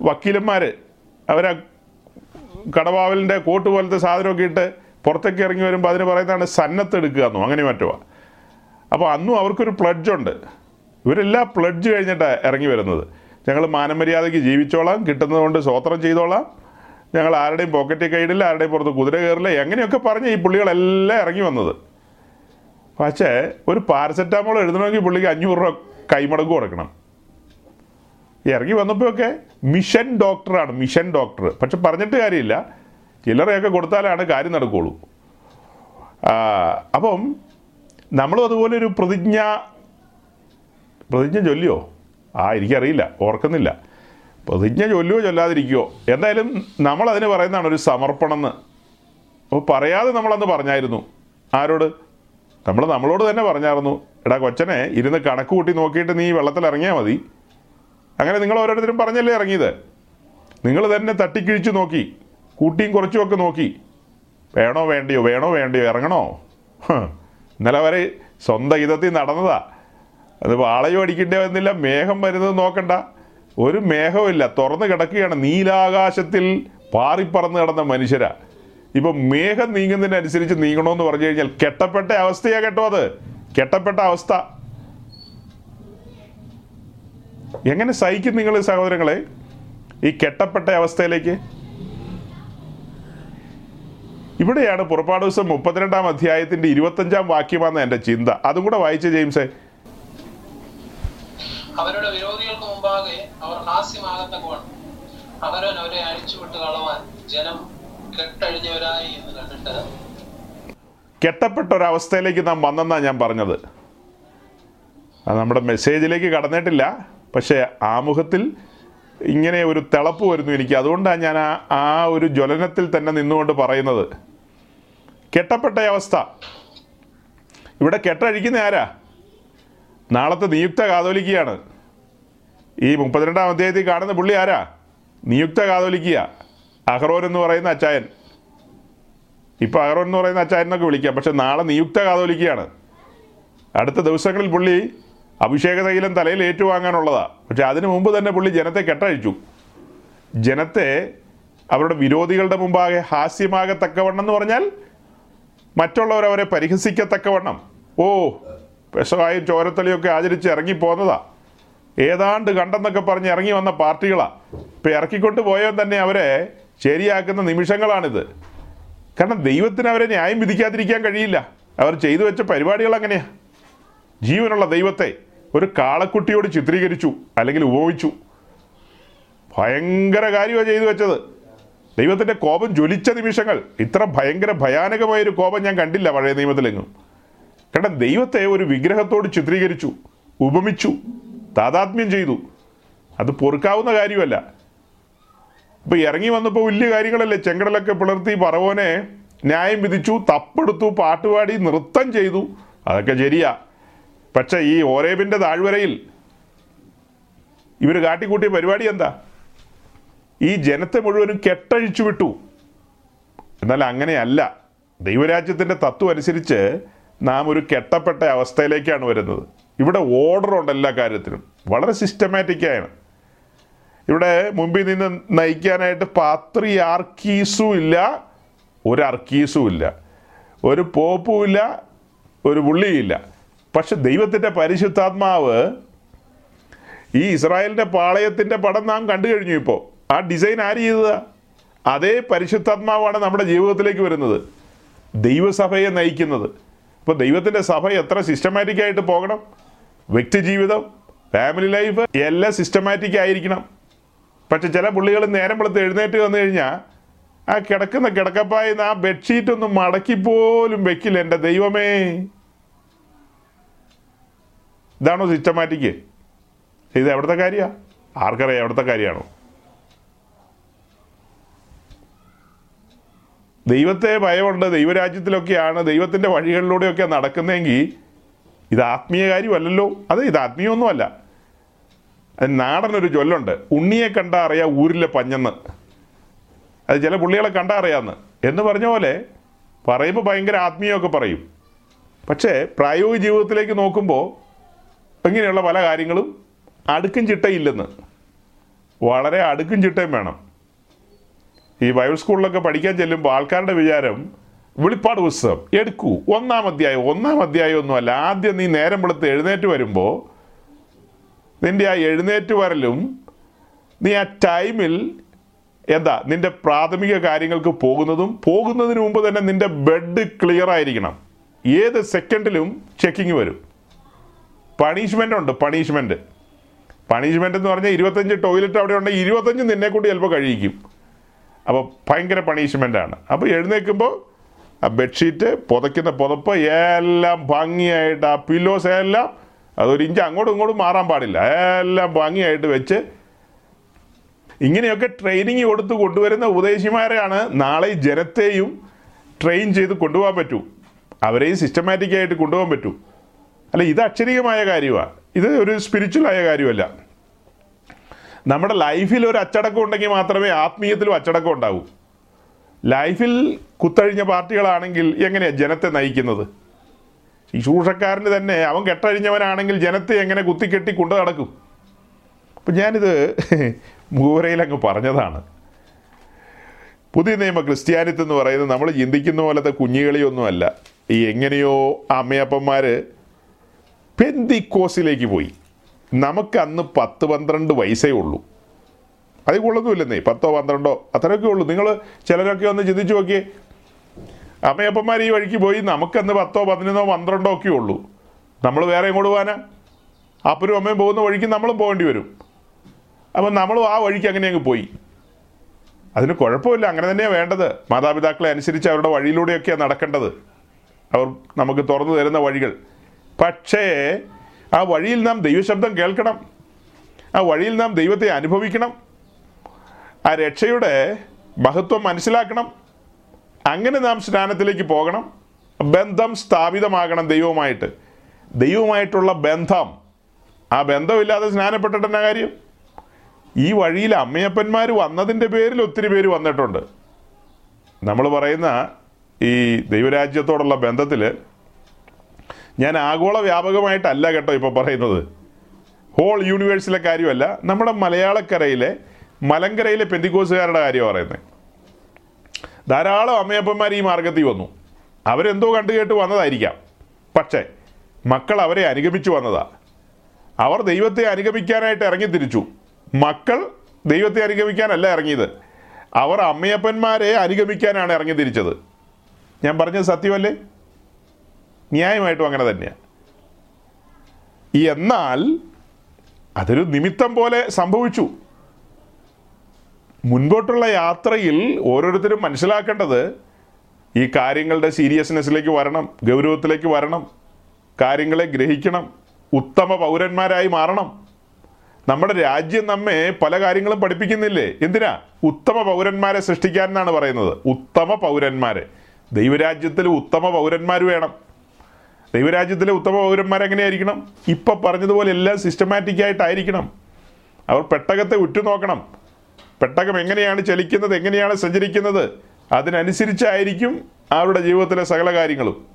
വക്കീലന്മാർ അവരാ കടവാവലിന്റെ കോട്ട് പോലത്തെ സാധനമൊക്കെ ഇട്ട് പുറത്തേക്ക് ഇറങ്ങി വരുമ്പോൾ അതിന് പറയുന്നതാണ് സന്നത്തെടുക്കുക എന്നോ അങ്ങനെ മറ്റുവാ അപ്പോൾ അന്നും അവർക്കൊരു പ്ലഡ്ജുണ്ട് ഇവരെല്ലാം പ്ലഡ്ജ് കഴിഞ്ഞിട്ടാണ് ഇറങ്ങി വരുന്നത്. ഞങ്ങൾ മാനമര്യാദയ്ക്ക് ജീവിച്ചോളാം കിട്ടുന്നത് കൊണ്ട് സ്വോത്രം ചെയ്തോളാം. ഞങ്ങൾ ആരുടെയും പോക്കറ്റിൽ കൈയിടില്ല ആരുടെയും പുറത്ത് കുതിര കയറില്ല എങ്ങനെയൊക്കെ പറഞ്ഞ് ഈ പുള്ളികളെല്ലാം ഇറങ്ങി വന്നത്. പക്ഷേ ഒരു പാരസെറ്റാമോൾ എഴുതണമെങ്കിൽ പുള്ളിക്ക് അഞ്ഞൂറ് രൂപ കൈമടക്ക് കൊടുക്കണം. ഇറങ്ങി വന്നപ്പോഴൊക്കെ മിഷൻ ഡോക്ടറാണ് മിഷൻ ഡോക്ടർ പക്ഷെ പറഞ്ഞിട്ട് കാര്യമില്ല. ചില്ലറയൊക്കെ കൊടുത്താലാണ് കാര്യം നടക്കുകയുള്ളൂ അപ്പം നമ്മളും അതുപോലെ ഒരു പ്രതിജ്ഞ പ്രതിജ്ഞ ചൊല്ലിയോ? ആ എനിക്കറിയില്ല. ഓർക്കുന്നില്ല. പ്രതിജ്ഞ ചൊല്ലുകയോ ചൊല്ലാതിരിക്കുകയോ എന്തായാലും നമ്മളതിന് പറയുന്നതാണ് ഒരു സമർപ്പണം എന്ന് അപ്പോൾ പറയാതെ നമ്മളന്ന് പറഞ്ഞായിരുന്നു. ആരോട്? നമ്മൾ നമ്മളോട് തന്നെ പറഞ്ഞായിരുന്നു. എടാ കൊച്ചനെ ഇരുന്ന് കണക്ക് കൂട്ടി നോക്കിയിട്ട് നീ വെള്ളത്തിൽ ഇറങ്ങിയാൽ മതി. അങ്ങനെ നിങ്ങൾ ഓരോരുത്തരും പറഞ്ഞല്ലേ ഇറങ്ങിയത്. നിങ്ങൾ തന്നെ തട്ടിക്കിഴിച്ച് നോക്കി. കൂട്ടിയും കുറച്ചും ഒക്കെ നോക്കി. വേണോ വേണ്ടയോ? വേണോ വേണ്ടയോ? ഇറങ്ങണോ. ഇന്നലെ വരെ സ്വന്തം ഹിതത്തിൽ നടന്നതാ. അത് വാളയും അടിക്കേണ്ടി വന്നില്ല മേഘം വരുന്നത് നോക്കണ്ട. ഒരു മേഘമില്ല തുറന്ന് കിടക്കുകയാണ്. നീലാകാശത്തിൽ പാറിപ്പറന്ന് കിടന്ന മനുഷ്യരാ. ഇപ്പൊ മേഘം നീങ്ങുന്നതിനനുസരിച്ച് നീങ്ങണമെന്ന് പറഞ്ഞു കഴിഞ്ഞാൽ കെട്ടപ്പെട്ട അവസ്ഥയാ കേട്ടോ അത്. കെട്ടപ്പെട്ട അവസ്ഥ. എങ്ങനെ സഹിക്കും നിങ്ങൾ സഹോദരങ്ങളെ ഈ കെട്ടപ്പെട്ട അവസ്ഥയിലേക്ക്? ഇവിടെയാണ് പുറപ്പാട് ദിവസം മുപ്പത്തിരണ്ടാം അധ്യായത്തിന്റെ ഇരുപത്തഞ്ചാം വാക്യമാണ് എന്റെ ചിന്ത. അതും കൂടെ വായിച്ച ജെയിംസേ. അവരുടെ വിരോധികൾക്ക് മുമ്പാകെ അവർ ഹാസ്യമാകത്തക്കവണ്ണം അവരവൻ അവരെ അഴിച്ചുവിട്ട് കളവാൻ ജനം കെട്ടഴിഞ്ഞവരായി എന്ന് കണ്ടിട്ട് കെട്ടപ്പെട്ട ഒരവസ്ഥയിലേക്ക് നാം വന്നെന്നാണ് ഞാൻ പറഞ്ഞത്. അത് നമ്മുടെ മെസ്സേജിലേക്ക് കടന്നിട്ടില്ല. പക്ഷേ ആമുഖത്തിൽ ഇങ്ങനെ ഒരു തിളപ്പ് വരുന്നു എനിക്ക്. അതുകൊണ്ടാണ് ഞാൻ ആ ആ ഒരു ജ്വലനത്തിൽ തന്നെ നിന്നുകൊണ്ട് പറയുന്നത്. കെട്ടപ്പെട്ട അവസ്ഥ. ഇവിടെ കെട്ടഴിക്കുന്ന ആരാ? നാളത്തെ നിയുക്ത കാതോലിക്കയാണ്. ഈ മുപ്പത്തിരണ്ടാം അധ്യായത്തിൽ കാണുന്ന പുള്ളി ആരാ? നിയുക്ത കാതോലിക്കുക അഹ്റോൻ എന്ന് പറയുന്ന അച്ചായൻ. ഇപ്പോൾ അഹ്റോൻ എന്ന് പറയുന്ന അച്ചായൻ എന്നൊക്കെ വിളിക്കാം. പക്ഷെ നാളെ നിയുക്ത കാതോലിക്കയാണ്. അടുത്ത ദിവസങ്ങളിൽ പുള്ളി അഭിഷേക തൈലം തലയിൽ ഏറ്റുവാങ്ങാനുള്ളതാ. പക്ഷെ അതിനു മുമ്പ് തന്നെ പുള്ളി ജനത്തെ കെട്ടഴിച്ചു. ജനത്തെ അവരുടെ വിരോധികളുടെ മുമ്പാകെ ഹാസ്യമാകത്തക്കവണ്ണം എന്ന് പറഞ്ഞാൽ മറ്റുള്ളവരവരെ പരിഹസിക്കത്തക്കവണ്ണം. ഓ പെസകായും ചോരത്തലിയൊക്കെ ആചരിച്ച് ഇറങ്ങിപ്പോന്നതാ. ഏതാണ്ട് കണ്ടെന്നൊക്കെ പറഞ്ഞ് ഇറങ്ങി വന്ന പാർട്ടികളാ. ഇപ്പം ഇറക്കിക്കൊണ്ട് പോയവൻ തന്നെ അവരെ ശരിയാക്കുന്ന നിമിഷങ്ങളാണിത്. കാരണം ദൈവത്തിന് അവരെ ന്യായം വിധിക്കാതിരിക്കാൻ കഴിയില്ല. അവർ ചെയ്തു വെച്ച പരിപാടികൾ അങ്ങനെയാ. ജീവനുള്ള ദൈവത്തെ ഒരു കാളക്കുട്ടിയോട് ചിത്രീകരിച്ചു അല്ലെങ്കിൽ ഉപയോഗിച്ചു ഭയങ്കര കാര്യമാണ് ചെയ്തു വെച്ചത്. ദൈവത്തിന്റെ കോപം ജ്വലിച്ച നിമിഷങ്ങൾ. ഇത്ര ഭയങ്കര ഭയാനകമായൊരു കോപം ഞാൻ കണ്ടില്ല പഴയ നിയമത്തിലെങ്ങും. കാരണം ദൈവത്തെ ഒരു വിഗ്രഹത്തോട് ചിത്രീകരിച്ചു ഉപമിച്ചു താതാത്മ്യം ചെയ്തു. അത് പൊറുക്കാവുന്ന കാര്യമല്ല. ഇപ്പം ഇറങ്ങി വന്നപ്പോൾ വലിയ കാര്യങ്ങളല്ലേ. ചെങ്കടലൊക്കെ പിളർത്തി പറവോനെ ന്യായം വിധിച്ചു തപ്പെടുത്തു പാട്ടുപാടി നൃത്തം ചെയ്തു. അതൊക്കെ ശരിയാ. പക്ഷെ ഈ ഓരേബിന്റെ താഴ്വരയിൽ ഇവർ കാട്ടിക്കൂട്ടിയ പരിപാടി എന്താ? ഈ ജനത്തെ മുഴുവനും കെട്ടഴിച്ചു വിട്ടു. എന്നാൽ അങ്ങനെയല്ല. ദൈവരാജ്യത്തിന്റെ തത്വം അനുസരിച്ച് നാം ഒരു കെട്ടപ്പെട്ട അവസ്ഥയിലേക്കാണ് വരുന്നത്. ഇവിടെ ഓർഡർ ഉണ്ട് എല്ലാ കാര്യത്തിനും വളരെ സിസ്റ്റമാറ്റിക്കാണ് ഇവിടെ മുമ്പിൽ നിന്ന് നയിക്കാനായിട്ട് പാത്രി ആർക്കീസും ഇല്ല ഒരു അർക്കീസും ഇല്ല. ഒരു പോപ്പും ഇല്ല ഒരു പുള്ളിയില്ല പക്ഷെ ദൈവത്തിന്റെ പരിശുദ്ധാത്മാവ് ഈ ഇസ്രായേലിന്റെ പാളയത്തിന്റെ പടം നാം കണ്ടു കഴിഞ്ഞു ഇപ്പോൾ ആ ഡിസൈൻ ആര് ചെയ്തതാ? അതേ പരിശുദ്ധാത്മാവാണ് നമ്മുടെ ജീവിതത്തിലേക്ക് വരുന്നത്. ദൈവസഭയെ നയിക്കുന്നത്. ഇപ്പോൾ ദൈവത്തിന്റെ സഭ എത്ര സിസ്റ്റമാറ്റിക് ആയിട്ട് പോകണം? വ്യക്തി ജീവിതം ഫാമിലി ലൈഫ് എല്ലാം സിസ്റ്റമാറ്റിക് ആയിരിക്കണം. പക്ഷെ ചില പുള്ളികൾ നേരം വെളുത്ത് എഴുന്നേറ്റ് വന്നു കഴിഞ്ഞാൽ ആ കിടക്കുന്ന കിടക്കപ്പായി ആ ബെഡ്ഷീറ്റ് ഒന്നും മടക്കി പോലും വെക്കില്ല എന്റെ ദൈവമേ. ഇതാണോ സിസ്റ്റമാറ്റിക് ഇത് എവിടുത്തെ കാര്യമാണ് ആർക്കറിയാം എവിടുത്തെ കാര്യമാണോ ദൈവത്തെ ഭയമുണ്ട് ദൈവരാജ്യത്തിലൊക്കെയാണ് ദൈവത്തിന്റെ വഴികളിലൂടെയൊക്കെ നടക്കുന്നതെങ്കിൽ ഇത് ആത്മീയ കാര്യമല്ലല്ലോ. അത് ഇത് ആത്മീയമൊന്നുമല്ല. നാടനൊരു ചൊല്ലുണ്ട് ഉണ്ണിയെ കണ്ടാ അറിയാം ഊരിലെ പഞ്ഞെന്ന്. അത് ചില പുള്ളികളെ കണ്ടാ അറിയാമെന്ന് എന്ന് പറഞ്ഞ പോലെ പറയുമ്പോൾ ഭയങ്കര ആത്മീയമൊക്കെ പറയും. പക്ഷേ പ്രായോഗിക ജീവിതത്തിലേക്ക് നോക്കുമ്പോൾ ഇങ്ങനെയുള്ള പല കാര്യങ്ങളും അടുക്കും ചിട്ടയില്ലെന്ന്. വളരെ അടുക്കും ചിട്ടയും വേണം. ഈ ബൈബിൾ സ്കൂളിലൊക്കെ പഠിക്കാൻ ചെല്ലുമ്പോൾ ആൾക്കാരുടെ വിചാരം വെളിപ്പാട് പുസ്തകം എടുക്കൂ. ഒന്നാം അധ്യായം ഒന്നാം അധ്യായം ഒന്നുമല്ല ആദ്യം നീ നേരം വെളുത്ത് എഴുന്നേറ്റ് വരുമ്പോൾ നിന്റെ ആ എഴുന്നേറ്റ് വരലും നീ ആ ടൈമിൽ എന്താ നിന്റെ പ്രാഥമിക കാര്യങ്ങൾക്ക് പോകുന്നതും പോകുന്നതിന് മുമ്പ് തന്നെ നിന്റെ ബെഡ് ക്ലിയർ ആയിരിക്കണം. ഏത് സെക്കൻഡിലും ചെക്കിങ് വരും. പണിഷ്മെന്റ് ഉണ്ട് പണിഷ്മെന്റ് പണിഷ്മെന്റ് എന്ന് പറഞ്ഞാൽ ഇരുപത്തഞ്ച് ടോയ്ലറ്റ് അവിടെ ഉണ്ടെങ്കിൽ ഇരുപത്തഞ്ച് നിന്നെ കൊണ്ട് ചിലപ്പോൾ കഴിയിക്കും. അപ്പോൾ ഭയങ്കര പണിഷ്മെന്റാണ് അപ്പോൾ എഴുന്നേൽക്കുമ്പോൾ ആ ബെഡ്ഷീറ്റ് പുതയ്ക്കുന്ന പുതപ്പ് എല്ലാം ഭംഗിയായിട്ട് ആ പില്ലോസ് എല്ലാം അതൊരു ഇഞ്ച് അങ്ങോട്ടും ഇങ്ങോട്ടും മാറാൻ പാടില്ല. എല്ലാം ഭംഗിയായിട്ട് വെച്ച് ഇങ്ങനെയൊക്കെ ട്രെയിനിങ് കൊടുത്ത് കൊണ്ടുവരുന്ന ഉപദേശിമാരെയാണ് നാളെ ജനത്തെയും ട്രെയിൻ ചെയ്ത് കൊണ്ടുപോകാൻ പറ്റൂ. അവരെയും സിസ്റ്റമാറ്റിക്കായിട്ട് കൊണ്ടുപോകാൻ പറ്റൂ. അല്ല ഇത് അക്ഷരീയമായ കാര്യമാണ് ഇത് ഒരു സ്പിരിച്വൽ ആയ കാര്യമല്ല. നമ്മുടെ ലൈഫിൽ ഒരു അച്ചടക്കം ഉണ്ടെങ്കിൽ മാത്രമേ ആത്മീയത്തിലും അച്ചടക്കം ഉണ്ടാവൂ. ലൈഫിൽ കുത്തഴിഞ്ഞ പാർട്ടികളാണെങ്കിൽ എങ്ങനെയാണ് ജനത്തെ നയിക്കുന്നത്? ശുശ്രൂഷക്കാരന് തന്നെ അവൻ കെട്ടഴിഞ്ഞവനാണെങ്കിൽ ജനത്തെ എങ്ങനെ കുത്തിക്കെട്ടി കൊണ്ടു നടക്കും? അപ്പം ഞാനിത് മൂവരയിൽ അങ്ങ് പറഞ്ഞതാണ്. പുതിയ നിയമ ക്രിസ്ത്യാനിത്വം എന്ന് പറയുന്നത് നമ്മൾ ചിന്തിക്കുന്ന പോലത്തെ കുഞ്ഞുകളിയൊന്നുമല്ല. ഈ എങ്ങനെയോ അമ്മയപ്പന്മാർ പെന്തിക്കോസിലേക്ക് പോയി. നമുക്ക് അന്ന് പത്ത് പന്ത്രണ്ട് വയസ്സേ ഉള്ളൂ. അതിൽ കൊള്ളൊന്നുമില്ലെന്നേ പത്തോ പന്ത്രണ്ടോ അത്രയൊക്കെ ഉള്ളൂ. നിങ്ങൾ ചിലരൊക്കെ ഒന്ന് ചിന്തിച്ചു നോക്കിയേ. അമ്മയപ്പന്മാർ ഈ വഴിക്ക് പോയി നമുക്കന്ന് പത്തോ പതിനൊന്നോ പന്ത്രണ്ടോ ഒക്കെ ഉള്ളൂ. നമ്മൾ വേറെ എങ്ങോട്ട് പോകാനാ? അപ്പനും അമ്മയും പോകുന്ന വഴിക്ക് നമ്മളും പോകേണ്ടി വരും. അപ്പം നമ്മളും ആ വഴിക്ക് അങ്ങനെ അങ്ങ് പോയി. അതിന് കുഴപ്പമില്ല അങ്ങനെ തന്നെയാണ് വേണ്ടത്. മാതാപിതാക്കളെ അനുസരിച്ച് അവരുടെ വഴിയിലൂടെയൊക്കെയാണ് നടക്കേണ്ടത്. അവർ നമുക്ക് തുറന്നു തരുന്ന വഴികൾ. പക്ഷേ ആ വഴിയിൽ നാം ദൈവശബ്ദം കേൾക്കണം. ആ വഴിയിൽ നാം ദൈവത്തെ അനുഭവിക്കണം. ആ രക്ഷയുടെ മഹത്വം മനസ്സിലാക്കണം. അങ്ങനെ നാം സ്നാനത്തിലേക്ക് പോകണം. ബന്ധം സ്ഥാപിതമാകണം ദൈവവുമായിട്ട്. ദൈവവുമായിട്ടുള്ള ബന്ധം. ആ ബന്ധമില്ലാതെ സ്നാനപ്പെട്ടിട്ട് എന്നാ കാര്യം? ഈ വഴിയിൽ അമ്മയപ്പന്മാർ വന്നതിന്റെ പേരിൽ ഒത്തിരി പേര് വന്നിട്ടുണ്ട്. നമ്മൾ പറയുന്ന ഈ ദൈവരാജ്യത്തോടുള്ള ബന്ധത്തിൽ ഞാൻ ആഗോള വ്യാപകമായിട്ടല്ല കേട്ടോ ഇപ്പോൾ പറയുന്നത്. ഹോൾ യൂണിവേഴ്സിലെ കാര്യമല്ല നമ്മുടെ മലയാളക്കരയിലെ മലങ്കരയിലെ പെന്തിക്കോസുകാരുടെ കാര്യമാണ് പറയുന്നത്. ധാരാളം അമ്മയപ്പന്മാർ ഈ മാർഗത്തിൽ വന്നു. അവരെന്തോ കണ്ടു കേട്ട് വന്നതായിരിക്കാം. പക്ഷേ മക്കൾ അവരെ അനുഗമിച്ചു വന്നതാ. അവർ ദൈവത്തെ അനുഗമിക്കാനായിട്ട് ഇറങ്ങി തിരിച്ചു മക്കൾ ദൈവത്തെ അനുഗമിക്കാനല്ല ഇറങ്ങിയത്. അവർ അമ്മയപ്പന്മാരെ അനുഗമിക്കാനാണ് ഇറങ്ങി തിരിച്ചത് ഞാൻ പറഞ്ഞത് സത്യമല്ലേ? ന്യായമായിട്ടും അങ്ങനെ തന്നെയാണ് എന്നാൽ അതൊരു നിമിത്തം പോലെ സംഭവിച്ചു. മുൻപോട്ടുള്ള യാത്രയിൽ ഓരോരുത്തരും മനസ്സിലാക്കേണ്ടത് ഈ കാര്യങ്ങളുടെ സീരിയസ്നെസ്സിലേക്ക് വരണം ഗൗരവത്തിലേക്ക് വരണം കാര്യങ്ങളെ ഗ്രഹിക്കണം ഉത്തമ പൗരന്മാരായി മാറണം. നമ്മുടെ രാജ്യം നമ്മെ പല കാര്യങ്ങളും പഠിപ്പിക്കുന്നില്ലേ? എന്തിനാ? ഉത്തമ പൗരന്മാരെ സൃഷ്ടിക്കാൻ എന്നാണ് പറയുന്നത്. ഉത്തമ പൗരന്മാരെ. ദൈവരാജ്യത്തിൽ ഉത്തമ പൗരന്മാർ വേണം. ദൈവരാജ്യത്തിലെ ഉത്തമ പൗരന്മാർ എങ്ങനെയായിരിക്കണം? ഇപ്പൊ പറഞ്ഞതുപോലെ എല്ലാം സിസ്റ്റമാറ്റിക് ആയിട്ടായിരിക്കണം. അവർ പെട്ടകത്തെ ഉറ്റുനോക്കണം. പെട്ടകം എങ്ങനെയാണ് ചലിക്കുന്നത് എങ്ങനെയാണ് സഞ്ചരിക്കുന്നത് അതിനനുസരിച്ചായിരിക്കും അവരുടെ ജീവിതത്തിലെ സകല കാര്യങ്ങളും.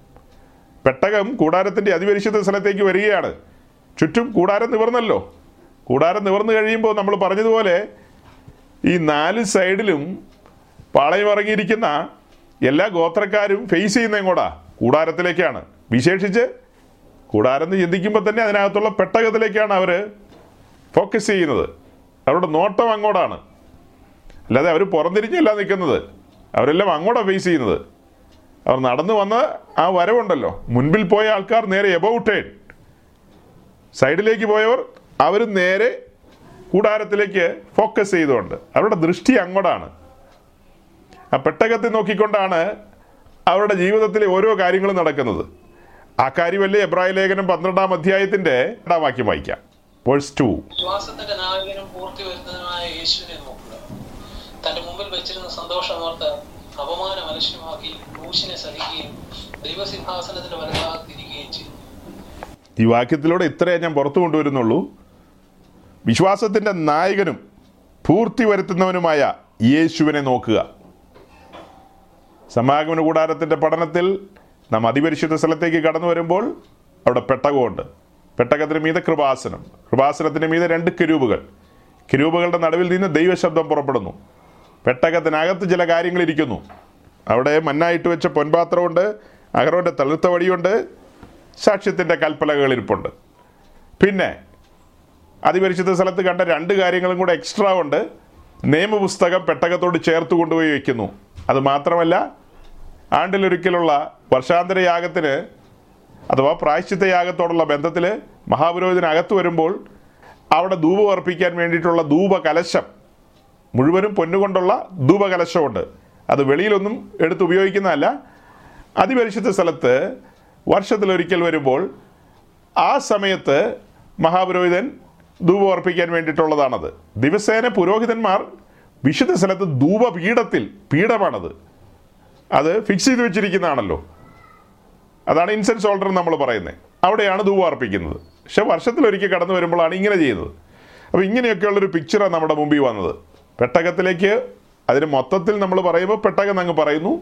പെട്ടകം കൂടാരത്തിന്റെ അതിപരിശുദ്ധ സ്ഥലത്തേക്ക് വരികയാണ്. ചുറ്റും കൂടാരം നിവർന്നല്ലോ. കൂടാരം നിവർന്നു കഴിയുമ്പോൾ നമ്മൾ പറഞ്ഞതുപോലെ ഈ നാല് സൈഡിലും പാളയം ഇറങ്ങിയിരിക്കുന്ന എല്ലാ ഗോത്രക്കാരും ഫേസ് ചെയ്യുന്ന കൂടാരത്തിലേക്കാണ്. വിശേഷിച്ച് കൂടാരെന്ന് ചിന്തിക്കുമ്പോൾ തന്നെ അതിനകത്തുള്ള പെട്ടകത്തിലേക്കാണ് അവർ ഫോക്കസ് ചെയ്യുന്നത്. അവരുടെ നോട്ടം അങ്ങോട്ടാണ്. അല്ലാതെ അവർ പുറംതിരിഞ്ഞല്ല നിൽക്കുന്നത്. അവരെല്ലാം അങ്ങോട്ടാണ് ഫേസ് ചെയ്യുന്നത്. അവർ നടന്നു വന്ന ആ വരവുണ്ടല്ലോ. മുൻപിൽ പോയ ആൾക്കാർ നേരെ എബൌട്ടേൺ സൈഡിലേക്ക് പോയവർ അവർ നേരെ കൂടാരത്തിലേക്ക് ഫോക്കസ് ചെയ്തുകൊണ്ട്. അവരുടെ ദൃഷ്ടി അങ്ങോട്ടാണ്. ആ പെട്ടകത്തെ നോക്കിക്കൊണ്ടാണ് അവരുടെ ജീവിതത്തിലെ ഓരോ കാര്യങ്ങളും നടക്കുന്നത്. ആ കാര്യമല്ലേ എബ്രായ ലേഖനം പന്ത്രണ്ടാം അധ്യായത്തിന്റെ രണ്ടാം വാക്യം വായിക്കാം വേഴ്സ് ടു തന്റെ മുമ്പിൽ വെച്ചിരുന്ന സന്തോഷമോർത്ത് അപമാനം അലക്ഷ്യമാക്കി ക്രൂശിനെ സഹിക്കുകയും ദൈവസിംഹാസനത്തിന്റെ വലഭാഗത്തിരിക്കുകയും ചെയ്തു. ഈ വാക്യത്തിലൂടെ ഇത്രയേ ഞാൻ പുറത്തു കൊണ്ടുവരുന്നുള്ളൂ. വിശ്വാസത്തിന്റെ നായകനും പൂർത്തി വരുത്തുന്നവനുമായ യേശുവിനെ നോക്കുക. സമാഗമന കൂടാരത്തിന്റെ പഠനത്തിൽ നാം അതിപരിശുദ്ധ സ്ഥലത്തേക്ക് കടന്നു വരുമ്പോൾ അവിടെ പെട്ടകമുണ്ട്. പെട്ടകത്തിന് മീതെ കൃപാസനം. കൃപാസനത്തിന് മീതെ രണ്ട് കിരൂപുകൾ. കിരൂപുകളുടെ നടുവിൽ നിന്ന് ദൈവശബ്ദം പുറപ്പെടുന്നു. പെട്ടകത്തിനകത്ത് ചില കാര്യങ്ങൾ ഇരിക്കുന്നു. അവിടെ മന്നായിട്ട് വെച്ച പൊൻപാത്രമുണ്ട് അഹറോന്റെ തളിർത്ത വടിയുണ്ട് സാക്ഷ്യത്തിന്റെ കൽപ്പലകൾ ഇരിപ്പുണ്ട്. പിന്നെ അതിപരിശുദ്ധ സ്ഥലത്ത് കണ്ട രണ്ട് കാര്യങ്ങളും കൂടെ എക്സ്ട്രാ ഉണ്ട്. നിയമപുസ്തകം പെട്ടകത്തോട് ചേർത്ത് കൊണ്ടുപോയി വയ്ക്കുന്നു. അത് മാത്രമല്ല ആണ്ടിലൊരിക്കലുള്ള വർഷാന്തര യാഗത്തിന് അഥവാ പ്രായശ്ചിത്ത യാഗത്തോടുള്ള ബന്ധത്തിൽ മഹാപുരോഹിതനകത്ത് വരുമ്പോൾ അവിടെ ധൂപം അർപ്പിക്കാൻ വേണ്ടിയിട്ടുള്ള ധൂപകലശം മുഴുവനും പൊന്നുകൊണ്ടുള്ള ധൂപകലശമുണ്ട്. അത് വെളിയിലൊന്നും എടുത്ത് ഉപയോഗിക്കുന്നതല്ല. അതിപരിശുദ്ധ സ്ഥലത്ത് വർഷത്തിലൊരിക്കൽ വരുമ്പോൾ ആ സമയത്ത് മഹാപുരോഹിതൻ ധൂപം അർപ്പിക്കാൻ വേണ്ടിയിട്ടുള്ളതാണത്. ദിവസേന പുരോഹിതന്മാർ വിശുദ്ധ സ്ഥലത്ത് ധൂപപീഠത്തിൽ പീഠമാണത്. അത് ഫിക്സ് ചെയ്ത് വെച്ചിരിക്കുന്നതാണല്ലോ. അതാണ് ഇൻസെൻസ് ഓൾഡർ നമ്മൾ പറയുന്നത്. അവിടെയാണ് ധൂവ് അർപ്പിക്കുന്നത്. പക്ഷെ വർഷത്തിലൊരിക്കൽ കടന്നു വരുമ്പോഴാണ് ഇങ്ങനെ ചെയ്യുന്നത്. അപ്പോൾ ഇങ്ങനെയൊക്കെയുള്ളൊരു പിക്ചറാണ് നമ്മുടെ മുമ്പിൽ വന്നത്. പെട്ടകത്തിലേക്ക് അതിന് മൊത്തത്തിൽ നമ്മൾ പറയുമ്പോൾ പെട്ടകം അങ്ങ് പറയുന്നു.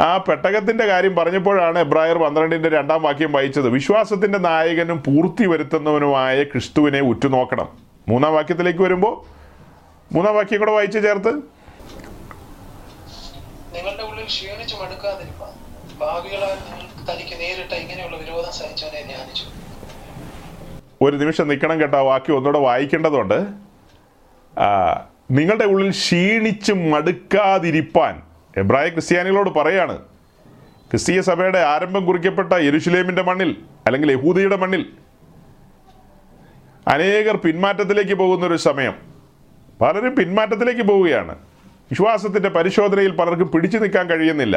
ആ പെട്ടകത്തിന്റെ കാര്യം പറഞ്ഞപ്പോഴാണ് എബ്രായർ പന്ത്രണ്ടിന്റെ രണ്ടാം വാക്യം വായിച്ചത്. വിശ്വാസത്തിന്റെ നായകനും പൂർത്തി വരുത്തുന്നവനുമായ ക്രിസ്തുവിനെ ഉറ്റുനോക്കണം. മൂന്നാം വാക്യത്തിലേക്ക് വരുമ്പോൾ മൂന്നാം വാക്യം കൂടെ വായിച്ച് ചേർത്ത്. ഉള്ളിൽ ക്ഷീണിച്ചു മടുക്കാതിരിക്കുക ഭാവികളാൽ തനിക്ക് നേരിട്ട ഇങ്ങനെയുള്ള വിരോധം സഹിച്ചവനെ ധ്യാനിച്ചു. ഒരു നിമിഷം നിൽക്കണം കേട്ടോ വാക്യം ഒന്നുകൂടെ വായിക്കേണ്ടതുണ്ട്. നിങ്ങളുടെ ഉള്ളിൽ ക്ഷീണിച്ച് മടുക്കാതിരിപ്പാൻ. എബ്രായ ക്രിസ്ത്യാനികളോട് പറയാണ് ക്രിസ്തീയ സഭയുടെ ആരംഭം കുറിക്കപ്പെട്ട യെരുഷലേമിന്റെ മണ്ണിൽ അല്ലെങ്കിൽ യഹൂദിയുടെ മണ്ണിൽ അനേകർ പിന്മാറ്റത്തിലേക്ക് പോകുന്ന ഒരു സമയം. പലരും പിന്മാറ്റത്തിലേക്ക് പോവുകയാണ്. വിശ്വാസത്തിന്റെ പരിശോധനയിൽ പലർക്കും പിടിച്ചു നിൽക്കാൻ കഴിയുന്നില്ല.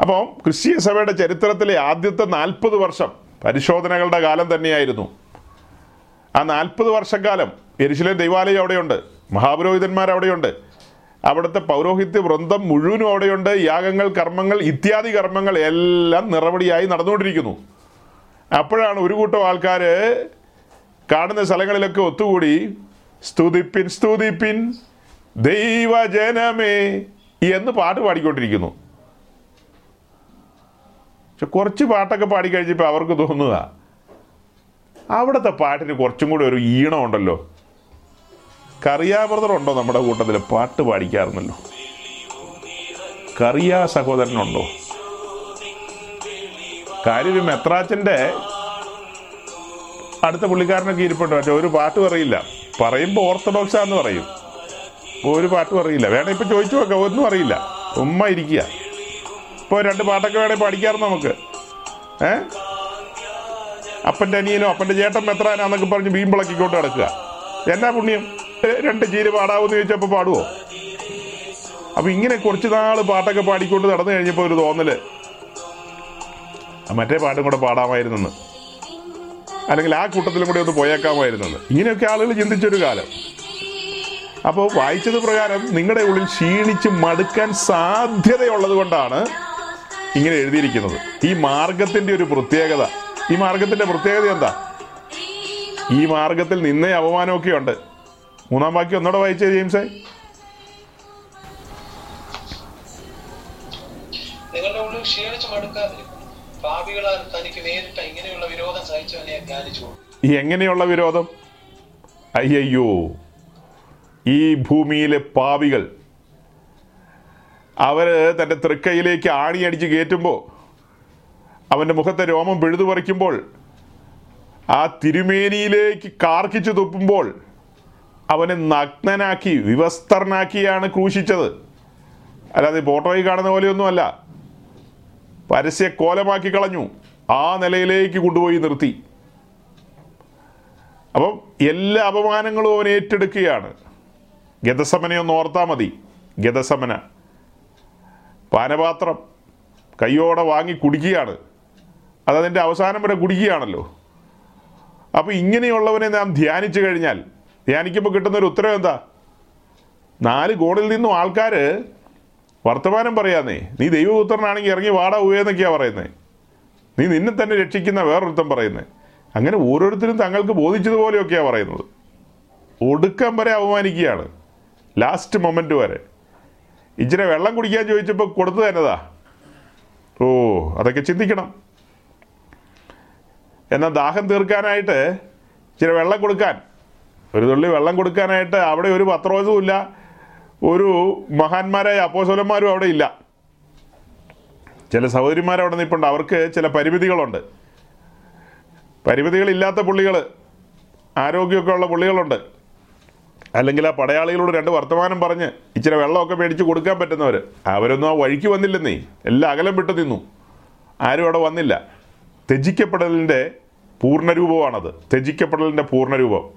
അപ്പോൾ ക്രിസ്തീയ സഭയുടെ ചരിത്രത്തിലെ ആദ്യത്തെ നാൽപ്പത് വർഷം പരിശോധനകളുടെ കാലം തന്നെയായിരുന്നു. ആ നാൽപ്പത് വർഷക്കാലം എരിശിലെ ദൈവാലയം അവിടെയുണ്ട് മഹാപുരോഹിതന്മാർ അവിടെയുണ്ട് അവിടുത്തെ പൗരോഹിത്യ വൃന്ദം മുഴുവനും അവിടെയുണ്ട് യാഗങ്ങൾ കർമ്മങ്ങൾ ഇത്യാദി കർമ്മങ്ങൾ എല്ലാം നിറവടിയായി നടന്നുകൊണ്ടിരിക്കുന്നു. അപ്പോഴാണ് ഒരു കൂട്ടം ആൾക്കാർ കാണുന്ന സ്ഥലങ്ങളിലൊക്കെ ഒത്തുകൂടി സ്തുതിപ്പിൻ സ്തുതിപ്പിൻ ദൈവജനമേ എന്ന് പാട്ട് പാടിക്കൊണ്ടിരിക്കുന്നു. പക്ഷെ കുറച്ച് പാട്ടൊക്കെ പാടിക്കഴിഞ്ഞപ്പോൾ അവർക്ക് തോന്നുന്നതാ. അവിടുത്തെ പാട്ടിന് കുറച്ചും കൂടി ഒരു ഈണം ഉണ്ടല്ലോ. കറിയാ ബ്രദർ ഉണ്ടോ നമ്മുടെ കൂട്ടത്തിൽ പാട്ട് പാടിക്കാറുണ്ടല്ലോ. കറിയാ സഹോദരനുണ്ടോ കാര്യം ഈ മെത്രാച്ചന്റെ അടുത്ത പുള്ളിക്കാരനൊക്കെ ഇരിപ്പുണ്ട്. പക്ഷെ ഒരു പാട്ട് പറയില്ല പറയുമ്പോൾ ഓർത്തഡോക്സാന്ന് പറയും. ഒരു പാട്ടും അറിയില്ല. വേണേ ഇപ്പൊ ചോദിച്ചു നോക്കാം ഒന്നും അറിയില്ല. ഉമ്മ ഇരിക്കുക. ഇപ്പോൾ രണ്ട് പാട്ടൊക്കെ വേണേ പഠിക്കാറ് നമുക്ക്. ഏ? അപ്പന്റെ അനിയനോ അപ്പന്റെ ചേട്ടൻ മെത്രാനാന്നൊക്കെ പറഞ്ഞ് വീമ്പിളക്കിക്കൊണ്ട് കിടക്കുക എന്നാ പുണ്യം? രണ്ട് ചീര് പാടാവെന്ന് ചോദിച്ചപ്പോൾ പാടുവോ? അപ്പൊ ഇങ്ങനെ കുറച്ച് നാൾ പാട്ടൊക്കെ പാടിക്കൊണ്ട് നടന്നു കഴിഞ്ഞപ്പോൾ ഒരു തോന്നൽ. മറ്റേ പാട്ടും കൂടെ പാടാമായിരുന്നെന്ന്. അല്ലെങ്കിൽ ആ കൂട്ടത്തിലും കൂടി ഒന്ന് പോയേക്കാമായിരുന്നെന്ന്. ഇങ്ങനെയൊക്കെ ആളുകൾ ചിന്തിച്ചൊരു കാലം. അപ്പോൾ വായിച്ചത് പ്രകാരം നിങ്ങളുടെ ഉള്ളിൽ ക്ഷീണിച്ച് മടുക്കാൻ സാധ്യതയുള്ളത് കൊണ്ടാണ് ഇങ്ങനെ എഴുതിയിരിക്കുന്നത്. ഈ മാർഗത്തിന്റെ ഒരു പ്രത്യേകത. ഈ മാർഗത്തിന്റെ പ്രത്യേകത എന്താ? ഈ മാർഗത്തിൽ നിന്നേ അപമാനമൊക്കെ ഉണ്ട്. മൂന്നാം ബാക്കി ഒന്നുകൂടെ വായിച്ചേ ജെയിംസേ? നിങ്ങളുടെ ഉള്ളിൽ ക്ഷീണിച്ച് മടുക്കാതിരിക്കും. പാപികളാൽ തനിക്ക് നേരിട്ട ഇങ്ങനെയുള്ള വിരോധം സഹിച്ചവനെ ധ്യാനിച്ചു ഈ എങ്ങനെയുള്ള വിരോധം? അയ്യയ്യോ. ഈ ഭൂമിയിലെ പാവികൾ അവർ തന്റെ തൃക്കൈയിലേക്ക് ആണിയടിച്ച് കയറ്റുമ്പോൾ അവന്റെ മുഖത്തെ രോമം പിഴുതു പറിക്കുമ്പോൾ ആ തിരുമേനിയിലേക്ക് കാർക്കിച്ചു തുപ്പുമ്പോൾ അവനെ നഗ്നനാക്കി വിവസ്ത്രനാക്കിയാണ് ക്രൂശിച്ചത്. അല്ലാതെ ഫോട്ടോയിൽ കാണുന്ന പോലെയൊന്നുമല്ല. പരസ്യ കോലമാക്കി കളഞ്ഞു. ആ നിലയിലേക്ക് കൊണ്ടുപോയി നിർത്തി. അപ്പം എല്ലാ അപമാനങ്ങളും അവൻ ഏറ്റെടുക്കുകയാണ്. ഗതസമനെ ഒന്ന് ഓർത്താൽ മതി. ഗതസമന പാനപാത്രം കയ്യോടെ വാങ്ങി കുടിക്കുകയാണ്. അതതിന്റെ അവസാനം വരെ കുടിക്കുകയാണല്ലോ. അപ്പോൾ ഇങ്ങനെയുള്ളവനെ നാം ധ്യാനിച്ചു കഴിഞ്ഞാൽ ധ്യാനിക്കുമ്പോൾ കിട്ടുന്നൊരു ഉത്തരം എന്താ? നാല് കോണിൽ നിന്നും ആൾക്കാർ വർത്തമാനം പറയാന്നേ നീ ദൈവപുത്രനാണെങ്കിൽ ഇറങ്ങി വാടാ ഉയെന്നൊക്കെയാണ് പറയുന്നത് നീ നിന്നെ തന്നെ രക്ഷിക്കുന്ന വേറൊരുത്തം പറയുന്നത് അങ്ങനെ ഓരോരുത്തരും തങ്ങൾക്ക് ബോധിച്ചതുപോലെയൊക്കെയാണ് പറയുന്നത്. ഒടുക്കം വരെ അപമാനിക്കുകയാണ്. ലാസ്റ്റ് മൊമെന്റ് വരെ. ഇച്ചിരി വെള്ളം കുടിക്കാൻ ചോദിച്ചപ്പോൾ കൊടുത്തു തന്നതാ ഓ അതൊക്കെ ചിന്തിക്കണം. എന്നാൽ ദാഹം തീർക്കാനായിട്ട് ഇച്ചിരി വെള്ളം കൊടുക്കാൻ ഒരു തുള്ളി വെള്ളം കൊടുക്കാനായിട്ട് അവിടെ ഒരു പത്രോസും ഇല്ല ഒരു മഹാന്മാരായ അപ്പോസോലന്മാരും അവിടെ ഇല്ല. ചില സഹോദരിമാർ അവിടെ നിൽപ്പുണ്ട് അവർക്ക് ചില പരിമിതികളുണ്ട്. പരിമിതികളില്ലാത്ത പുള്ളികൾ ആരോഗ്യമൊക്കെ ഉള്ള പുള്ളികളുണ്ട്. അല്ലെങ്കിൽ ആ പടയാളികളോട് രണ്ട് വർത്തമാനം പറഞ്ഞ് ഇച്ചിരി വെള്ളമൊക്കെ മേടിച്ച് കൊടുക്കാൻ പറ്റുന്നവർ അവരൊന്നും ആ വഴിക്ക് വന്നില്ലെന്നേ. എല്ലാം അകലം വിട്ടു നിന്നു ആരും അവിടെ വന്നില്ല. ത്യജിക്കപ്പെടലിന്റെ പൂർണരൂപമാണത്. ത്യജിക്കപ്പെടലിന്റെ പൂർണരൂപം.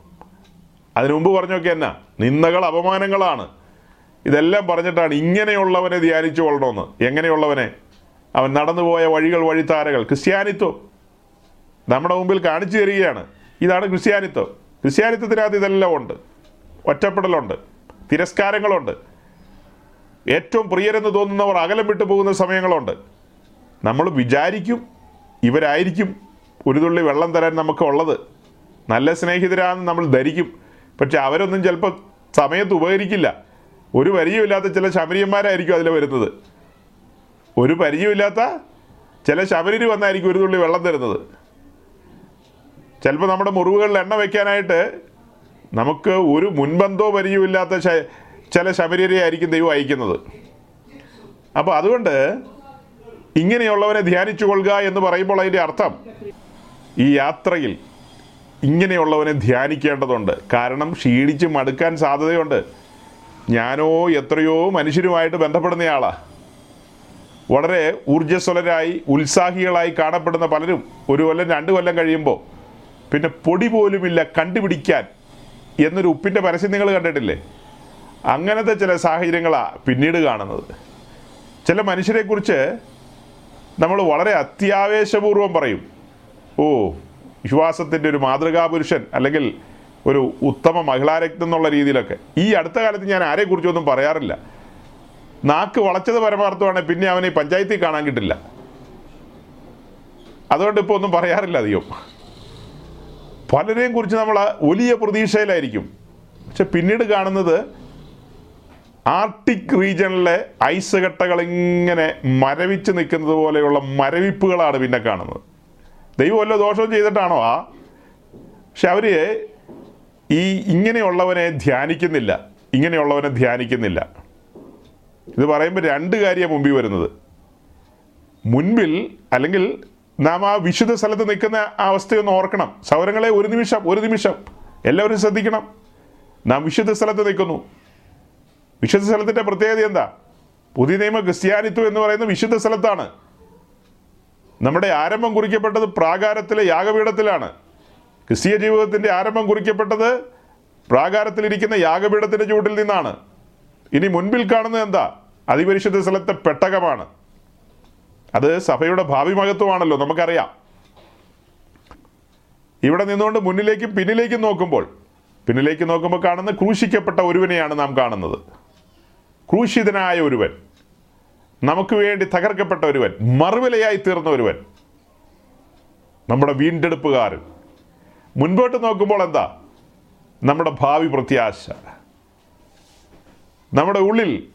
അതിനു മുമ്പ് പറഞ്ഞൊക്കെ എന്നാ? നിന്ദകൾ അപമാനങ്ങളാണ്. ഇതെല്ലാം പറഞ്ഞിട്ടാണ് ഇങ്ങനെയുള്ളവനെ ധ്യാനിച്ചു കൊള്ളണമെന്ന് എങ്ങനെയുള്ളവനെ? അവൻ നടന്നുപോയ വഴികൾ വഴിത്താരകൾ. ക്രിസ്ത്യാനിത്വം. നമ്മുടെ മുമ്പിൽ കാണിച്ചു തരികയാണ്. ഇതാണ് ക്രിസ്ത്യാനിത്വം. ക്രിസ്ത്യാനിത്വത്തിനകത്ത് ഇതെല്ലാം ഉണ്ട്. ഒറ്റപ്പെടലുണ്ട്. തിരസ്കാരങ്ങളുണ്ട്. ഏറ്റവും പ്രിയരെന്ന് തോന്നുന്നവർ അകലം വിട്ടു പോകുന്ന സമയങ്ങളുണ്ട്. നമ്മൾ വിചാരിക്കും ഇവരായിരിക്കും ഒരു തുള്ളി വെള്ളം തരാൻ നമുക്ക് ഉള്ളത്. നല്ല സ്നേഹിതരാണെന്ന് നമ്മൾ ധരിക്കും. പക്ഷെ അവരൊന്നും ചിലപ്പോൾ സമയത്ത് ഉപകരിക്കില്ല. ഒരു പരിചയമില്ലാത്ത ചില ശബരിയന്മാരായിരിക്കും അതിൽ വരുന്നത്. ഒരു പരിചയമില്ലാത്ത ചില ശബരിന് വന്നായിരിക്കും ഒരു തുള്ളി വെള്ളം തരുന്നത്. ചിലപ്പോൾ നമ്മുടെ മുറിവുകളിൽ എണ്ണ വെക്കാനായിട്ട് നമുക്ക് ഒരു മുൻബന്ധവും പരിചയമില്ലാത്ത ചില ശബരിയരെ ആയിരിക്കും ദൈവം അയക്കുന്നത്. അപ്പോൾ അതുകൊണ്ട് ഇങ്ങനെയുള്ളവനെ ധ്യാനിച്ചു കൊള്ളുക എന്ന് പറയുമ്പോൾ അതിന്റെ അർത്ഥം ഈ യാത്രയിൽ ഇങ്ങനെയുള്ളവനെ ധ്യാനിക്കേണ്ടതുണ്ട്. കാരണം ക്ഷീണിച്ച് മടുക്കാൻ സാധ്യതയുണ്ട്. ഞാനോ എത്രയോ മനുഷ്യരുമായിട്ട് ബന്ധപ്പെടുന്നയാളാണ് വളരെ ഊർജസ്വലരായി ഉത്സാഹികളായി കാണപ്പെടുന്ന പലരും ഒരു കൊല്ലം രണ്ട് കൊല്ലം കഴിയുമ്പോൾ പിന്നെ പൊടി പോലുമില്ല കണ്ടുപിടിക്കാൻ എന്നൊരു ഉപ്പിന്റെ പരസ്യം നിങ്ങൾ കണ്ടിട്ടില്ലേ? അങ്ങനത്തെ ചില സാഹചര്യങ്ങളാണ് പിന്നീട് കാണുന്നത്. ചില മനുഷ്യരെക്കുറിച്ച് നമ്മൾ വളരെ അത്യാവേശപൂർവം പറയും. ഓ വിശ്വാസത്തിന്റെ ഒരു മാതൃകാ പുരുഷൻ അല്ലെങ്കിൽ ഒരു ഉത്തമ മഹിളാരക്തം എന്നുള്ള രീതിയിലൊക്കെ. ഈ അടുത്ത കാലത്ത് ഞാൻ ആരെക്കുറിച്ചൊന്നും പറയാറില്ല. നാക്ക് വളച്ചത് പരമാർത്ഥമാണ് പിന്നെ അവനെ പഞ്ചായത്തിൽ കാണാൻ കിട്ടില്ല. അതുകൊണ്ട് ഇപ്പോൾ ഒന്നും പറയാറില്ല അധികം. പലരെയും കുറിച്ച് നമ്മൾ വലിയ പ്രതീക്ഷയിലായിരിക്കും. പക്ഷെ പിന്നീട് കാണുന്നത് ആർട്ടിക് റീജിയണിലെ ഐസ് കട്ടകൾ ഇങ്ങനെ മരവിച്ച് നിൽക്കുന്നത് പോലെയുള്ള മരവിപ്പുകളാണ് പിന്നെ കാണുന്നത്. ദൈവം വല്ല ദോഷവും ചെയ്തിട്ടാണോ ആ? പക്ഷെ അവർ ഈ ഇങ്ങനെയുള്ളവനെ ധ്യാനിക്കുന്നില്ല. ഇങ്ങനെയുള്ളവനെ ധ്യാനിക്കുന്നില്ല. ഇത് പറയുമ്പോൾ രണ്ട് കാര്യമാണ് മുമ്പിൽ വരുന്നത്. മുൻപിൽ അല്ലെങ്കിൽ നാം ആ വിശുദ്ധ സ്ഥലത്ത് നിൽക്കുന്ന ആ അവസ്ഥയൊന്ന് ഓർക്കണം. സൗരങ്ങളെ ഒരു നിമിഷം ഒരു നിമിഷം. എല്ലാവരും ശ്രദ്ധിക്കണം. നാം വിശുദ്ധ സ്ഥലത്ത് നിൽക്കുന്നു. വിശുദ്ധ സ്ഥലത്തിന്റെ പ്രത്യേകത എന്താ? പുതിയ നിയമ ക്രിസ്ത്യാനിത്വം എന്ന് പറയുന്ന വിശുദ്ധ സ്ഥലത്താണ്. നമ്മുടെ ആരംഭം കുറിക്കപ്പെട്ടത് പ്രാകാരത്തിലെ യാഗപീഠത്തിലാണ്. ക്രിസ്തീയ ജീവിതത്തിന്റെ ആരംഭം കുറിക്കപ്പെട്ടത് പ്രാകാരത്തിലിരിക്കുന്ന യാഗപീഠത്തിന്റെ ചൂട്ടിൽ നിന്നാണ്. ഇനി മുൻപിൽ കാണുന്നത് എന്താ? അതിപരിശുദ്ധ സ്ഥലത്തെ പെട്ടകമാണ്. അത് സഭയുടെ ഭാവി മഹത്വമാണല്ലോ നമുക്കറിയാം. ഇവിടെ നിന്നുകൊണ്ട് മുന്നിലേക്കും പിന്നിലേക്കും നോക്കുമ്പോൾ പിന്നിലേക്ക് നോക്കുമ്പോൾ കാണുന്ന ക്രൂശിക്കപ്പെട്ട ഒരുവനെയാണ് നാം കാണുന്നത്. ക്രൂശിതനായ ഒരുവൻ നമുക്ക് വേണ്ടി തകർക്കപ്പെട്ട ഒരുവൻ മറുവിലയായി തീർന്ന ഒരുവൻ നമ്മുടെ വീണ്ടെടുപ്പുകാരൻ. മുൻപോട്ട് നോക്കുമ്പോൾ എന്താ? നമ്മുടെ ഭാവി പ്രത്യാശ. നമ്മുടെ ഉള്ളിൽ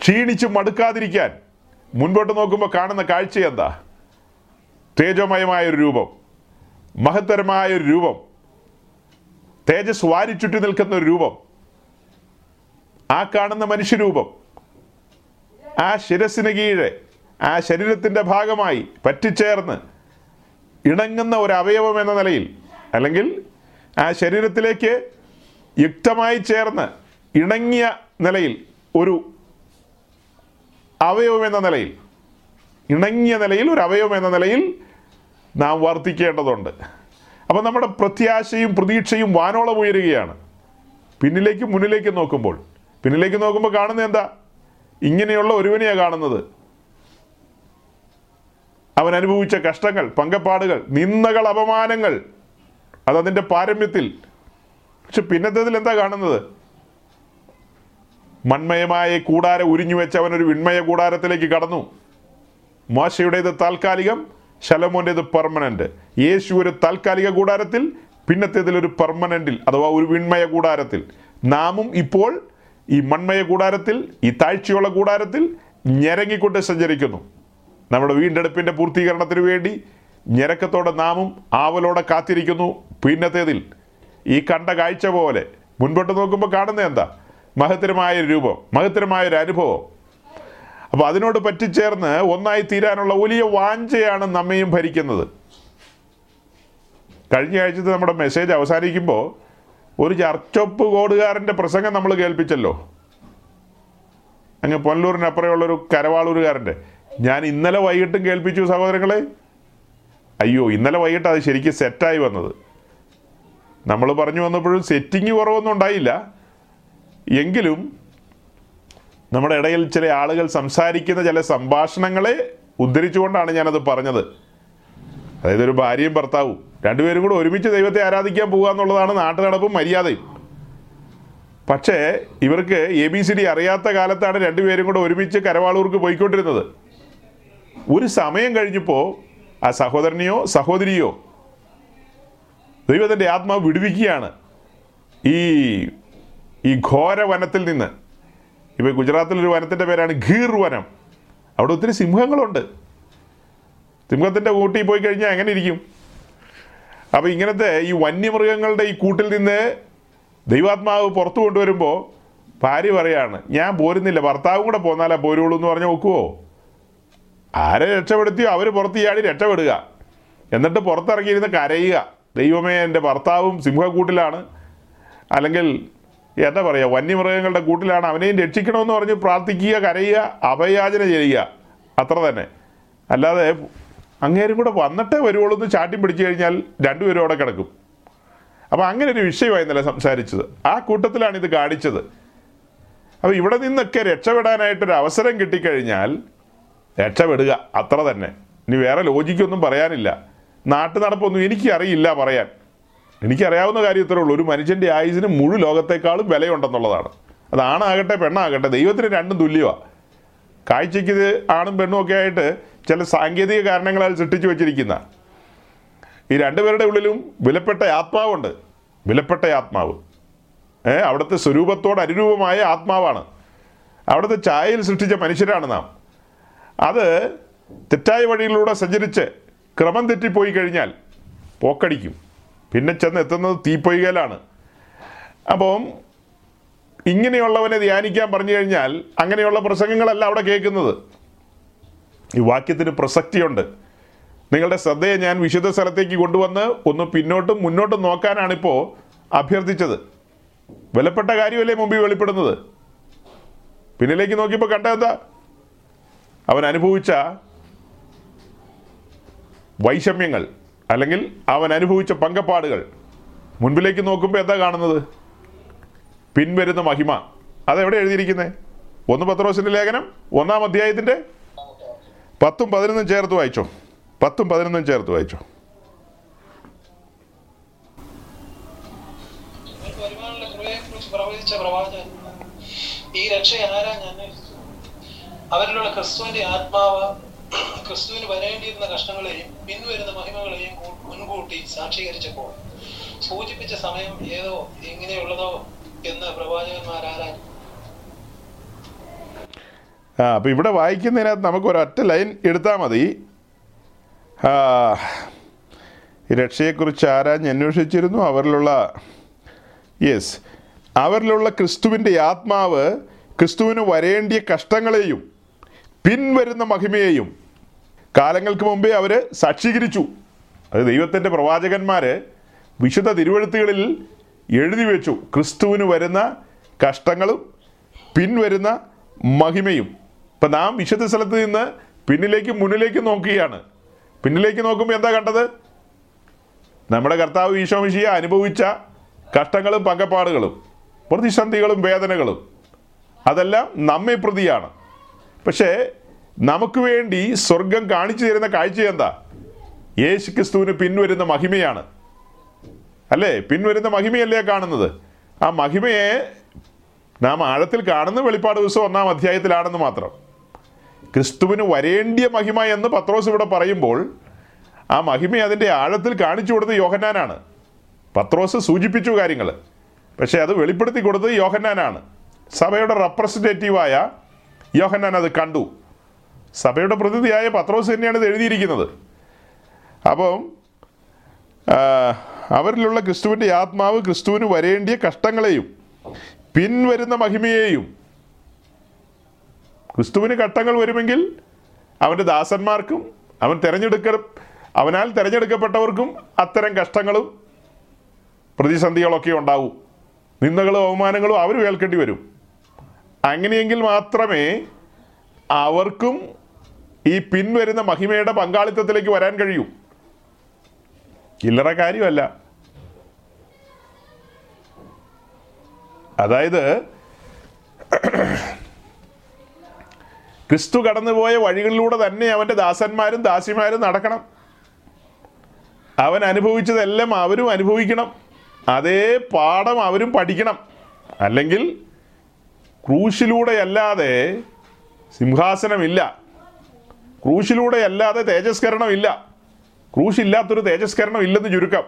ക്ഷീണിച്ച് മടുക്കാതിരിക്കാൻ മുൻപോട്ട് നോക്കുമ്പോൾ കാണുന്ന കാഴ്ച എന്താ? തേജോമയമായ ഒരു രൂപം മഹത്തരമായ ഒരു രൂപം തേജസ് വാരിച്ചുറ്റി നിൽക്കുന്ന ഒരു രൂപം ആ കാണുന്ന മനുഷ്യരൂപം ആ ശിരസിന് കീഴെ ആ ശരീരത്തിന്റെ ഭാഗമായി പറ്റിച്ചേർന്ന് ഇണങ്ങുന്ന ഒരു അവയവം എന്ന നിലയിൽ അല്ലെങ്കിൽ ആ ശരീരത്തിലേക്ക് യുക്തമായി ചേർന്ന് ഇണങ്ങിയ നിലയിൽ ഒരു അവയവം എന്ന നിലയിൽ ഇണങ്ങിയ നിലയിൽ ഒരു അവയവം എന്ന നിലയിൽ നാം വർദ്ധിക്കേണ്ടതുണ്ട്. അപ്പം നമ്മുടെ പ്രത്യാശയും പ്രതീക്ഷയും വാനോളം ഉയരുകയാണ്. പിന്നിലേക്കും മുന്നിലേക്കും നോക്കുമ്പോൾ പിന്നിലേക്ക് നോക്കുമ്പോൾ കാണുന്നത് എന്താ? ഇങ്ങനെയുള്ള ഒരുവനെയാണ് കാണുന്നത്. അവൻ അനുഭവിച്ച കഷ്ടങ്ങൾ പങ്കപ്പാടുകൾ നിന്ദകൾ അപമാനങ്ങൾ അതതിന്റെ പാരമ്യത്തിൽ. പക്ഷെ പിന്നത്തേതിൽ എന്താ കാണുന്നത്? മൺമയമായ കൂടാരം ഉരിഞ്ഞു വെച്ച് അവൻ ഒരു വിൺമയ കൂടാരത്തിലേക്ക് കടന്നു. മോശയുടേത് താൽക്കാലികം ശലമോന്റേത് പെർമനന്റ് യേശു ഒരു താൽക്കാലിക കൂടാരത്തിൽ പിന്നത്തേതിൽ ഒരു പെർമനന്റിൽ അഥവാ ഒരു വിൺമയ കൂടാരത്തിൽ. നാമും ഇപ്പോൾ ഈ മൺമയ കൂടാരത്തിൽ ഈ താഴ്ചയുള്ള കൂടാരത്തിൽ ഞെരങ്ങിക്കൊണ്ട് സഞ്ചരിക്കുന്നു. നമ്മുടെ വീണ്ടെടുപ്പിന്റെ പൂർത്തീകരണത്തിന് വേണ്ടി ഞെരക്കത്തോടെ നാമും ആവലോടെ കാത്തിരിക്കുന്നു. പിന്നത്തേതിൽ ഈ കണ്ട കാഴ്ച പോലെ. മുൻപോട്ട് നോക്കുമ്പോൾ കാണുന്നത് എന്താ? മഹത്തരമായ ഒരു രൂപം മഹത്തരമായ ഒരു അനുഭവം. അപ്പോൾ അതിനോട് പറ്റിച്ചേർന്ന് ഒന്നായി തീരാനുള്ള വലിയ വാഞ്ചയാണ് നമ്മയും ഭരിക്കുന്നത്. കഴിഞ്ഞ ആഴ്ചത്തെ നമ്മുടെ മെസ്സേജ് അവസാനിക്കുമ്പോൾ ഒരു ചർച്ചൊപ്പ് കോടുകാരന്റെ പ്രസംഗം നമ്മൾ കേൾപ്പിച്ചല്ലോ. അങ്ങ് പൊന്നലൂരിനപ്പുറമുള്ളൊരു കരവാളൂരുകാരന്റെ ഞാൻ ഇന്നലെ വൈകിട്ടും കേൾപ്പിച്ചു സഹോദരങ്ങളെ. അയ്യോ ഇന്നലെ വൈകിട്ട് അത് ശരിക്കും സെറ്റായി വന്നത്. നമ്മൾ പറഞ്ഞു വന്നപ്പോഴും സെറ്റിങ് കുറവൊന്നും ഉണ്ടായില്ല. എങ്കിലും നമ്മുടെ ഇടയിൽ ചില ആളുകൾ സംസാരിക്കുന്ന ചില സംഭാഷണങ്ങളെ ഉദ്ധരിച്ചുകൊണ്ടാണ് ഞാനത് പറഞ്ഞത്. അതായത് ഒരു ഭാര്യയും ഭർത്താവും രണ്ടുപേരും കൂടെ ഒരുമിച്ച് ദൈവത്തെ ആരാധിക്കാൻ പോകുക എന്നുള്ളതാണ് നാട്ടുനടപ്പും മര്യാദയും. പക്ഷേ ഇവർക്ക് എ ബി സി ഡി അറിയാത്ത കാലത്താണ് രണ്ടുപേരും കൂടെ ഒരുമിച്ച് കരവാളൂർക്ക് പോയിക്കൊണ്ടിരുന്നത്. ഒരു സമയം കഴിഞ്ഞപ്പോൾ ആ സഹോദരനെയോ സഹോദരിയോ ദൈവത്തിന്റെ ആത്മാവ് വിടുവിക്കുകയാണ്. ഈ ഈ ഘോര വനത്തിൽ നിന്ന് ഇപ്പോൾ ഗുജറാത്തിലൊരു വനത്തിന്റെ പേരാണ് ഗീർ വനം അവിടെ ഒത്തിരി സിംഹങ്ങളുണ്ട്. സിംഹത്തിന്റെ കൂട്ടിൽ പോയി കഴിഞ്ഞാൽ എങ്ങനെ ഇരിക്കും? അപ്പോൾ ഇങ്ങനത്തെ ഈ വന്യമൃഗങ്ങളുടെ ഈ കൂട്ടിൽ നിന്ന് ദൈവാത്മാവ് പുറത്തു കൊണ്ടുവരുമ്പോൾ ഭാര്യ പറയാണ് ഞാൻ പോരുന്നില്ല ഭർത്താവും കൂടെ പോന്നാലേ പോരുള്ളൂ എന്ന് പറഞ്ഞ് നോക്കുവോ? ആരെ രക്ഷപ്പെടുത്തിയോ? അവർ പുറത്ത് ചാടി രക്ഷപ്പെടുക. എന്നിട്ട് പുറത്തിറങ്ങിയിരുന്ന് കരയുക. ദൈവമേ എന്റെ ഭർത്താവും സിംഹക്കൂട്ടിലാണ് അല്ലെങ്കിൽ എന്താ പറയുക വന്യമൃഗങ്ങളുടെ കൂട്ടിലാണ് അവനെയും രക്ഷിക്കണമെന്ന് പറഞ്ഞ് പ്രാർത്ഥിക്കുക കരയുക അഭയാചന ചെയ്യുക. അത്ര തന്നെ. അല്ലാതെ അങ്ങേരും കൂടെ വന്നിട്ടേ വരുവുള്ളൂ എന്ന് ചാട്ടി പിടിച്ചു കഴിഞ്ഞാൽ രണ്ടുപേരും അവിടെ കിടക്കും. അപ്പോൾ അങ്ങനെ ഒരു വിഷയമായി ഇന്നലെ സംസാരിച്ചത്. ആ കൂട്ടത്തിലാണ് ഇത് കാണിച്ചത്. അപ്പോൾ ഇവിടെ നിന്നൊക്കെ രക്ഷപ്പെടാനായിട്ടൊരു അവസരം കിട്ടിക്കഴിഞ്ഞാൽ രക്ഷപ്പെടുക അത്ര തന്നെ. ഇനി വേറെ ലോജിക്കൊന്നും പറയാനില്ല. നാട്ടു നടപ്പൊന്നും എനിക്കറിയില്ല പറയാൻ. എനിക്കറിയാവുന്ന കാര്യം ഇത്രേ ഉള്ളൂ. ഒരു മനുഷ്യന്റെ ആയുസിന് മുഴു ലോകത്തെക്കാളും വിലയുണ്ടെന്നുള്ളതാണ്. അത് ആണാകട്ടെ പെണ്ണാകട്ടെ ദൈവത്തിന് രണ്ടും തുല്യമാണ് കാഴ്ചയ്ക്ക് ആണും പെണ്ണും ഒക്കെ ആയിട്ട് ചില സാങ്കേതിക കാരണങ്ങളാൽ സൃഷ്ടിച്ചു വെച്ചിരിക്കുന്ന. ഈ രണ്ടുപേരുടെ ഉള്ളിലും വിലപ്പെട്ട ആത്മാവുണ്ട്. വിലപ്പെട്ട ആത്മാവ്. ഏ അവിടുത്തെ സ്വരൂപത്തോട് അനുരൂപമായ ആത്മാവാണ്. അവിടുത്തെ ചായയിൽ സൃഷ്ടിച്ച മനുഷ്യരാണ് നാം. അത് തെറ്റായ വഴിയിലൂടെ സഞ്ചരിച്ച് ക്രമം തെറ്റിപ്പോയി കഴിഞ്ഞാൽ പോക്കടിക്കും. പിന്നെ ചെന്ന് എത്തുന്നത് തീപ്പൊയ്കലാണ്. അപ്പം ഇങ്ങനെയുള്ളവനെ ധ്യാനിക്കാൻ പറഞ്ഞു കഴിഞ്ഞാൽ അങ്ങനെയുള്ള പ്രസംഗങ്ങളല്ല അവിടെ കേൾക്കുന്നത്. ഈ വാക്യത്തിന് പ്രസക്തിയുണ്ട്. നിങ്ങളുടെ ശ്രദ്ധയെ ഞാൻ വിശുദ്ധ സ്ഥലത്തേക്ക് കൊണ്ടുവന്ന് ഒന്ന് പിന്നോട്ടും മുന്നോട്ടും നോക്കാനാണിപ്പോൾ അഭ്യർത്ഥിച്ചത്. വിലപ്പെട്ട കാര്യമല്ലേ മുമ്പിൽ വെളിപ്പെടുന്നത്? പിന്നിലേക്ക് നോക്കിയപ്പോൾ കണ്ട എന്താ? അവൻ അനുഭവിച്ച വൈഷമ്യങ്ങൾ. അല്ലെങ്കിൽ അവൻ അനുഭവിച്ച പങ്കപ്പാടുകൾ. മുൻപിലേക്ക് നോക്കുമ്പോൾ എന്താ കാണുന്നത്? പിൻവരുന്ന മഹിമ. അതെവിടെ എഴുതിയിരിക്കുന്നത് ഒന്ന് പത്രോസിന്റെ ലേഖനം ഒന്നാം അധ്യായത്തിന്റെ? പത്തും പതിനൊന്നും ചേർത്ത് വായിച്ചോ. പത്തും പതിനൊന്നും ചേർത്ത് വായിച്ചോ. ഈ രക്ഷ ആരാ? ഞാൻ അവരിലുള്ള ക്രിസ്തുവിന്റെ ആത്മാവ് ക്രിസ്തുവിന് വരേണ്ടിയിരുന്ന കഷ്ടങ്ങളെയും പിൻവരുന്ന മഹിമകളെയും മുൻകൂട്ടി സാക്ഷീകരിച്ചപ്പോൾ സൂചിപ്പിച്ച സമയം ഏതോ എങ്ങനെയുള്ളതോ എന്ന് പ്രവാചകന്മാരാരാൻ ആ അപ്പോൾ ഇവിടെ വായിക്കുന്നതിനകത്ത് നമുക്ക് ഒരൊറ്റ ലൈൻ എടുത്താൽ മതി. രക്ഷയെക്കുറിച്ച് ആരാഞ്ഞ് അന്വേഷിച്ചിരുന്നു? അവരിലുള്ള യെസ് അവരിലുള്ള ക്രിസ്തുവിന്റെ ആത്മാവ് ക്രിസ്തുവിന് വരേണ്ടിയ കഷ്ടങ്ങളെയും പിൻവരുന്ന മഹിമയെയും കാലങ്ങൾക്ക് മുമ്പേ അവർ സാക്ഷീകരിച്ചു. അത് ദൈവത്തിന്റെ പ്രവാചകന്മാർ വിശുദ്ധ തിരുവഴുത്തുകളിൽ എഴുതി വെച്ചു. ക്രിസ്തുവിന് വരുന്ന കഷ്ടങ്ങളും പിൻവരുന്ന മഹിമയും. ഇപ്പം നാം വിശുദ്ധ സ്ഥലത്ത് നിന്ന് പിന്നിലേക്കും മുന്നിലേക്കും നോക്കുകയാണ്. പിന്നിലേക്ക് നോക്കുമ്പോൾ എന്താ കണ്ടത്? നമ്മുടെ കർത്താവ് ഈശോമിഷിയെ അനുഭവിച്ച കഷ്ടങ്ങളും പങ്കപ്പാടുകളും പ്രതിസന്ധികളും വേദനകളും അതെല്ലാം നമ്മെ പ്രതിയാണ്. പക്ഷേ നമുക്ക് വേണ്ടി സ്വർഗം കാണിച്ചു തരുന്ന കാഴ്ച എന്താ? യേശു ക്രിസ്തുവിന് പിൻവരുന്ന മഹിമയാണ്. അല്ലേ? പിൻവരുന്ന മഹിമയല്ലേ കാണുന്നത്? ആ മഹിമയെ നാം ആഴത്തിൽ കാണുന്ന വെളിപ്പാട് ദിവസം ഒന്നാം അധ്യായത്തിലാണെന്ന് മാത്രം. ക്രിസ്തുവിന് വരേണ്ടിയ മഹിമ എന്ന് പത്രോസ് ഇവിടെ പറയുമ്പോൾ ആ മഹിമ അതിന്റെ ആഴത്തിൽ കാണിച്ചു കൊടുത്ത യോഹന്നാനാണ്. പത്രോസ് സൂചിപ്പിച്ചു കാര്യങ്ങൾ പക്ഷേ അത് വെളിപ്പെടുത്തി കൊടുത്തത് യോഹന്നാനാണ്. സഭയുടെ റെപ്രസെന്റേറ്റീവായ യോഹന്നാൻ അത് കണ്ടു. സഭയുടെ പ്രതിനിധിയായ പത്രോസ് തന്നെയാണ് ഇത് എഴുതിയിരിക്കുന്നത്. അപ്പം അവരിലുള്ള ക്രിസ്തുവിന്റെ ആത്മാവ് ക്രിസ്തുവിന് വരേണ്ടിയ കഷ്ടങ്ങളെയും പിൻവരുന്ന മഹിമയെയും ക്രിസ്തുവിന് ഘട്ടങ്ങൾ വരുമെങ്കിൽ അവന്റെ ദാസന്മാർക്കും അവൻ തിരഞ്ഞെടുക്ക അവനാൽ തിരഞ്ഞെടുക്കപ്പെട്ടവർക്കും അത്തരം കഷ്ടങ്ങളും പ്രതിസന്ധികളൊക്കെ ഉണ്ടാവും. നിന്ദകളും അവമാനങ്ങളും അവർ കേൾക്കേണ്ടി വരും. അങ്ങനെയെങ്കിൽ മാത്രമേ അവർക്കും ഈ പിൻവരുന്ന മഹിമയുടെ പങ്കാളിത്തത്തിലേക്ക് വരാൻ കഴിയൂ. ഇല്ലറ കാര്യമല്ല. അതായത് ക്രിസ്തു കടന്നുപോയ വഴികളിലൂടെ തന്നെ അവന്റെ ദാസന്മാരും ദാസിമാരും നടക്കണം. അവൻ അനുഭവിച്ചതെല്ലാം അവരും അനുഭവിക്കണം. അതേ പാഠം അവരും പഠിക്കണം. അല്ലെങ്കിൽ ക്രൂശിലൂടെയല്ലാതെ സിംഹാസനമില്ല. ക്രൂശിലൂടെയല്ലാതെ തേജസ്കരണമില്ല. ക്രൂശില്ലാത്തൊരു തേജസ്കരണം ഇല്ലെന്ന് ചുരുക്കം.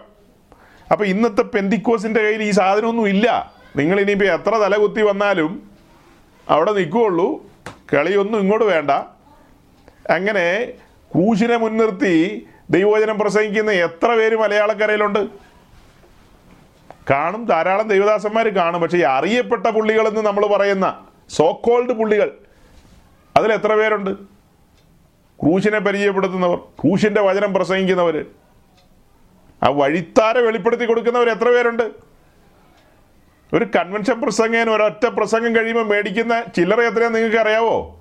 അപ്പോൾ ഇന്നത്തെ പെന്തിക്കോസിന്റെ കയ്യിൽ ഈ സാധനമൊന്നും ഇല്ല നിങ്ങൾ ഇനിയിപ്പോൾ എത്ര തലകുത്തി വന്നാലും അവിടെ നിൽക്കുകയുള്ളൂ. കളിയൊന്നും ഇങ്ങോട്ട് വേണ്ട. അങ്ങനെ ക്രൂശിനെ മുൻനിർത്തി ദൈവവചനം പ്രസംഗിക്കുന്ന എത്ര പേര് മലയാളക്കരയിലുണ്ട്? കാണും ധാരാളം ദൈവദാസന്മാർ കാണും. പക്ഷേ ഈ അറിയപ്പെട്ട പുള്ളികളെന്ന് നമ്മൾ പറയുന്ന സോക്കോൾഡ് പുള്ളികൾ അതിൽ എത്ര പേരുണ്ട്? ക്രൂശിനെ പരിചയപ്പെടുത്തുന്നവർ ക്രൂശിന്റെ വചനം പ്രസംഗിക്കുന്നവർ ആ വഴിത്താര വെളിപ്പെടുത്തി കൊടുക്കുന്നവർ എത്ര പേരുണ്ട്? ഒരു കൺവെൻഷൻ പ്രസംഗേന ഒരൊറ്റ പ്രസംഗം കഴിയുമ്പോൾ മേടിക്കുന്ന ചില്ലറ എത്രയാ നിങ്ങൾക്ക് അറിയാവോ?